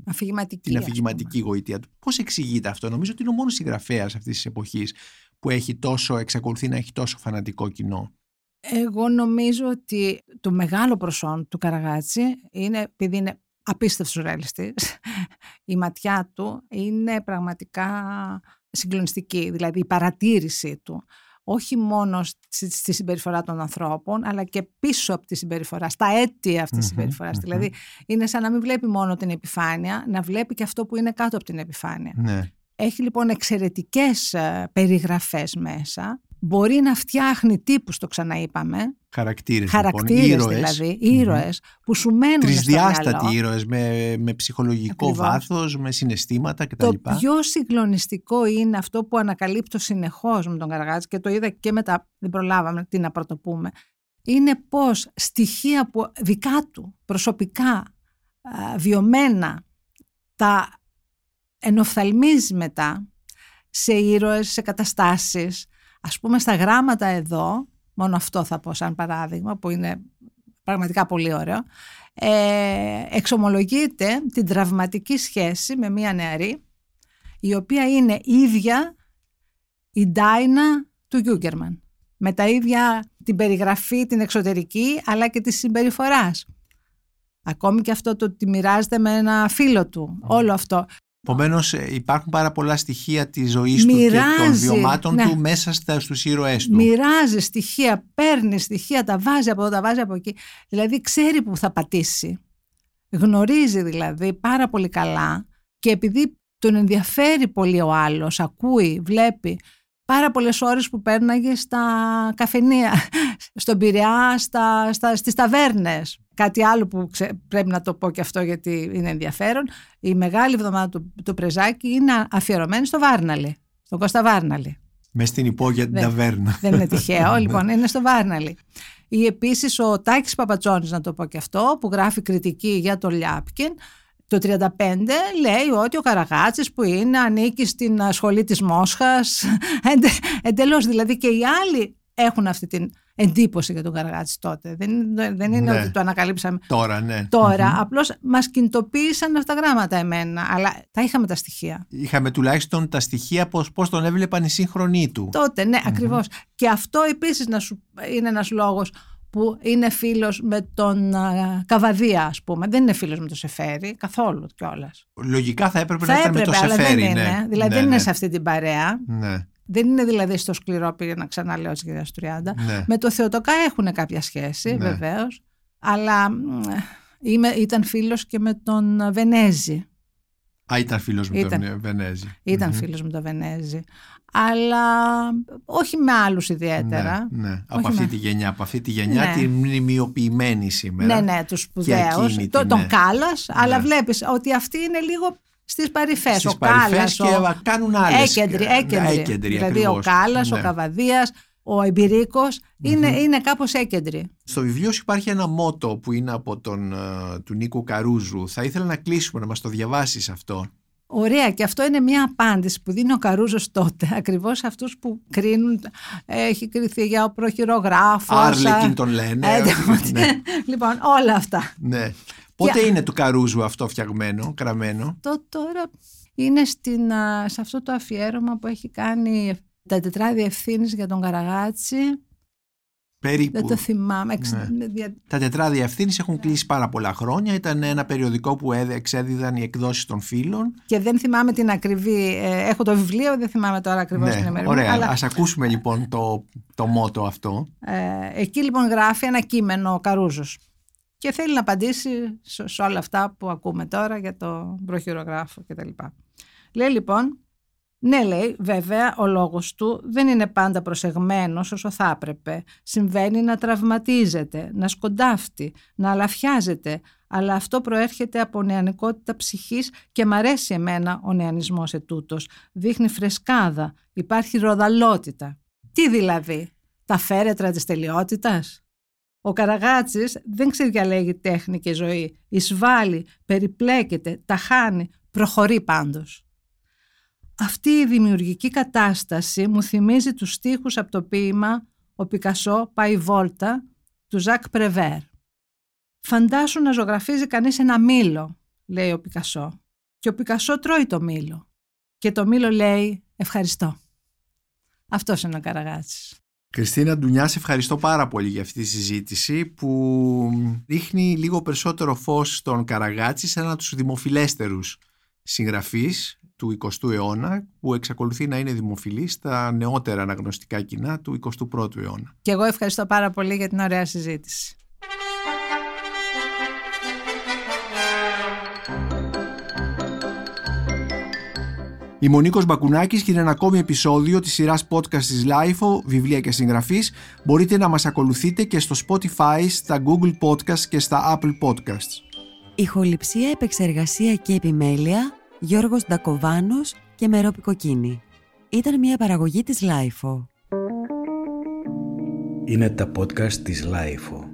Speaker 3: αφηγηματική.
Speaker 1: την
Speaker 3: ας
Speaker 1: αφηγηματική γοητεία του. Πώς εξηγείται αυτό, νομίζω ότι είναι ο μόνος συγγραφέας αυτής της εποχής που έχει τόσο, εξακολουθεί να έχει τόσο φανατικό κοινό;
Speaker 3: Εγώ νομίζω ότι το μεγάλο προσόν του Καραγάτσι είναι, επειδή είναι απίστευτος ρεαλιστής, *laughs* η ματιά του είναι πραγματικά συγκλονιστική. Δηλαδή η παρατήρηση του, όχι μόνο στη, στη συμπεριφορά των ανθρώπων, αλλά και πίσω από τη συμπεριφορά, στα αίτια αυτής της
Speaker 1: Μμμ,
Speaker 3: συμπεριφοράς.
Speaker 1: μμμ.
Speaker 3: Δηλαδή είναι σαν να μην βλέπει μόνο την επιφάνεια, να βλέπει και αυτό που είναι κάτω από την επιφάνεια.
Speaker 1: Ναι.
Speaker 3: Έχει λοιπόν εξαιρετικές ε, περιγραφές μέσα. Μπορεί να φτιάχνει τύπους, το ξαναείπαμε,
Speaker 1: Χαρακτήρες,
Speaker 3: χαρακτήρες
Speaker 1: λοιπόν, ήρωες.
Speaker 3: δηλαδή, ήρωες που σου μένουν στο
Speaker 1: Τρισδιάστατοι
Speaker 3: μυαλό.
Speaker 1: ήρωες με, με ψυχολογικό
Speaker 3: Ακριβώς.
Speaker 1: βάθος, με συναισθήματα κτλ.
Speaker 3: Το πιο συγκλονιστικό είναι αυτό που ανακαλύπτω συνεχώς με τον Καραγάτση και το είδα και μετά, δεν προλάβαμε τι να πρωτοπούμε, είναι πως στοιχεία που δικά του, προσωπικά, α, βιωμένα, τα ενοφθαλμίζει μετά σε ήρωες, σε καταστάσεις. Ας πούμε στα γράμματα εδώ, μόνο αυτό θα πω σαν παράδειγμα που είναι πραγματικά πολύ ωραίο, ε, εξομολογείται την τραυματική σχέση με μία νεαρή η οποία είναι ίδια η Ντάινα του Γιούγκερμαν. Με τα ίδια την περιγραφή, την εξωτερική, αλλά και της συμπεριφοράς. Ακόμη και αυτό το ότι μοιράζεται με ένα φίλο του. Όλο αυτό.
Speaker 1: Επομένως, υπάρχουν πάρα πολλά στοιχεία της ζωής του και των
Speaker 3: Μοιράζει,
Speaker 1: βιωμάτων
Speaker 3: ναι.
Speaker 1: του μέσα στα, στους ήρωές του.
Speaker 3: Μοιράζει στοιχεία, παίρνει στοιχεία, τα βάζει από εδώ, τα βάζει από εκεί. Δηλαδή ξέρει που θα πατήσει. Γνωρίζει δηλαδή πάρα πολύ καλά και επειδή τον ενδιαφέρει πολύ ο άλλος, ακούει, βλέπει πάρα πολλές ώρες που πέρναγε στα καφενεία, *laughs* στον Πειραιά, στα, στα, στις ταβέρνες. Κάτι άλλο που ξε- πρέπει να το πω και αυτό γιατί είναι ενδιαφέρον. Η μεγάλη εβδομάδα του, του Πρεζάκη είναι αφιερωμένη στο Βάρναλι, στον Κώστα Βάρναλι.
Speaker 1: Μες στην υπόγεια την
Speaker 3: Ναι.
Speaker 1: ταβέρνα.
Speaker 3: Δεν είναι τυχαίο, *laughs* λοιπόν, είναι στο Βάρναλι. Ή επίσης ο Τάκης Παπατσόνης, να το πω και αυτό, που γράφει κριτική για τον Λιάπκιν, Το 35 λέει ότι ο Καραγάτσης που είναι ανήκει στην σχολή της Μόσχας, *laughs* εντε, εντελώς δηλαδή και οι άλλοι έχουν αυτή την εντύπωση για τον Καραγάτση τότε. Δεν, δεν είναι
Speaker 1: Ναι.
Speaker 3: ότι το ανακαλύψαμε
Speaker 1: Τώρα, ναι.
Speaker 3: τώρα.
Speaker 1: Μμμ.
Speaker 3: Απλώς μας κινητοποίησαν αυτά τα γράμματα εμένα, αλλά τα είχαμε τα στοιχεία.
Speaker 1: Είχαμε τουλάχιστον τα στοιχεία πώς, πώς τον έβλεπαν οι σύγχρονοί του.
Speaker 3: Τότε, ναι, ακριβώς. Και αυτό επίσης να σου, είναι ένας λόγος που είναι φίλος με τον α, Καβαδία, ας πούμε. Δεν είναι φίλος με τον Σεφέρη, καθόλου κιόλας.
Speaker 1: Λογικά θα έπρεπε να
Speaker 3: Θα
Speaker 1: ήταν με
Speaker 3: έπρεπε,
Speaker 1: το
Speaker 3: αλλά
Speaker 1: Σεφέρι.
Speaker 3: δεν είναι.
Speaker 1: ναι.
Speaker 3: Δηλαδή
Speaker 1: ναι,
Speaker 3: δεν είναι
Speaker 1: ναι.
Speaker 3: σε αυτή την παρέα.
Speaker 1: Ναι,
Speaker 3: Δεν είναι δηλαδή στο σκληρό να ξαναλέω τη κυρία του 30.
Speaker 1: ναι.
Speaker 3: Με το Θεοτοκά έχουν κάποια σχέση,
Speaker 1: Ναι.
Speaker 3: βεβαίως. Αλλά μ, είμαι, ήταν φίλος και με τον Βενέζη.
Speaker 1: Α, ήταν φίλος με
Speaker 3: Ήταν.
Speaker 1: τον ε, Βενέζη.
Speaker 3: Ήταν
Speaker 1: Μμμ.
Speaker 3: φίλος με τον Βενέζη. Αλλά όχι με άλλους ιδιαίτερα.
Speaker 1: Ναι, ναι.
Speaker 3: Όχι
Speaker 1: Από αυτή
Speaker 3: με-
Speaker 1: τη γενιά, από αυτή τη γενιά
Speaker 3: Ναι.
Speaker 1: τη μνημειοποιημένη σήμερα.
Speaker 3: Ναι, ναι, τους σπουδαίους,
Speaker 1: εκείνη
Speaker 3: το,
Speaker 1: την,
Speaker 3: τον
Speaker 1: ναι.
Speaker 3: Κάλλας, αλλά
Speaker 1: Ναι.
Speaker 3: βλέπεις ότι αυτοί είναι λίγο στις παρυφές.
Speaker 1: Στις
Speaker 3: ο Κάλλας,
Speaker 1: παρυφές και
Speaker 3: ο...
Speaker 1: κάνουν άλλες.
Speaker 3: έκεντροι,
Speaker 1: Ναι,
Speaker 3: έκεντροι.
Speaker 1: έκεντροι
Speaker 3: δηλαδή
Speaker 1: ακριβώς.
Speaker 3: ο Κάλλας, ο
Speaker 1: Ναι.
Speaker 3: Καβαδίας, ο Εμπειρίκος, είναι, είναι κάπως έκεντροι.
Speaker 1: Στο βιβλίος σου υπάρχει ένα μότο που είναι από τον, ε, του Νίκου Καρούζου. Θα ήθελα να κλείσουμε, να μας το διαβάσεις αυτό.
Speaker 3: Ωραία και αυτό είναι μια απάντηση που δίνει ο Καρούζος τότε ακριβώς αυτούς που κρίνουν έχει κριθεί για ο προχειρογράφος
Speaker 1: Άρλεκιν τον λένε.
Speaker 3: Ε,
Speaker 1: ναι, *laughs*
Speaker 3: λοιπόν όλα αυτά
Speaker 1: ναι. Πότε
Speaker 3: Και-
Speaker 1: είναι του Καρούζου αυτό φτιαγμένο, κραμμένο;
Speaker 3: το τώρα είναι στην, α, σε αυτό το αφιέρωμα που έχει κάνει τα τετράδια ευθύνης για τον Καραγάτσι
Speaker 1: Περίπου.
Speaker 3: δεν το θυμάμαι εξ-
Speaker 1: Ναι.
Speaker 3: με δια-
Speaker 1: Τα τετράδια ευθύνης έχουν κλείσει πάρα πολλά χρόνια. Ήταν ένα περιοδικό που έδε- εξέδιδαν οι εκδόσεις των φίλων.
Speaker 3: και δεν θυμάμαι την ακριβή ε, έχω το βιβλίο δεν θυμάμαι τώρα ακριβώς την
Speaker 1: Ναι,
Speaker 3: ημερομηνία
Speaker 1: ωραία.
Speaker 3: αλλά
Speaker 1: Ας ακούσουμε λοιπόν το, το μότο αυτό.
Speaker 3: Ε, εκεί λοιπόν γράφει ένα κείμενο ο Καρούζος και θέλει να απαντήσει σε, σε όλα αυτά που ακούμε τώρα για το προχειρογράφο κτλ. Λέει λοιπόν, ναι λέει βέβαια ο λόγος του δεν είναι πάντα προσεγμένος όσο θα έπρεπε. Συμβαίνει να τραυματίζεται, να σκοντάφτει, να αλαφιάζεται, αλλά αυτό προέρχεται από νεανικότητα ψυχής και μ' αρέσει εμένα ο νεανισμός ετούτος. Δείχνει φρεσκάδα, υπάρχει ροδαλότητα. Τι δηλαδή, τα φέρετρα της τελειότητας; Ο Καραγάτσης δεν ξεδιαλέγει τέχνη και ζωή. Εισβάλλει, περιπλέκεται, τα χάνει, προχωρεί πάντως. Αυτή η δημιουργική κατάσταση μου θυμίζει τους στίχους από το ποίημα «Ο Πικασό πάει βόλτα» του Ζακ Πρεβέρ. «Φαντάσου να ζωγραφίζει κανείς ένα μήλο», λέει ο Πικασό. Και ο Πικασό τρώει το μήλο. Και το μήλο λέει «Ευχαριστώ». Αυτός είναι ο Καραγάτσης.
Speaker 1: Κριστίνα Ντουνιά, σε ευχαριστώ πάρα πολύ για αυτή τη συζήτηση που ρίχνει λίγο περισσότερο φως στον Καραγάτσι σε έναν από τους δημοφιλέστερους συγγραφείς του 20ου αιώνα που εξακολουθεί να είναι δημοφιλής στα νεότερα αναγνωστικά κοινά του 21ου αιώνα.
Speaker 3: Και εγώ ευχαριστώ πάρα πολύ για την ωραία συζήτηση.
Speaker 1: Είμαι ο Νίκος Μπακουνάκης και είναι ένα ακόμη επεισόδιο της σειράς podcast της LIFO, βιβλία και συγγραφής. Μπορείτε να μας ακολουθείτε και στο Spotify, στα Google Podcasts και στα Apple Podcasts.
Speaker 4: Ηχοληψία, επεξεργασία και επιμέλεια Γιώργος Ντακοβάνος και Μερόπη Κοκκίνη. Ήταν μια παραγωγή της LiFO.
Speaker 2: Είναι τα podcast της LiFO.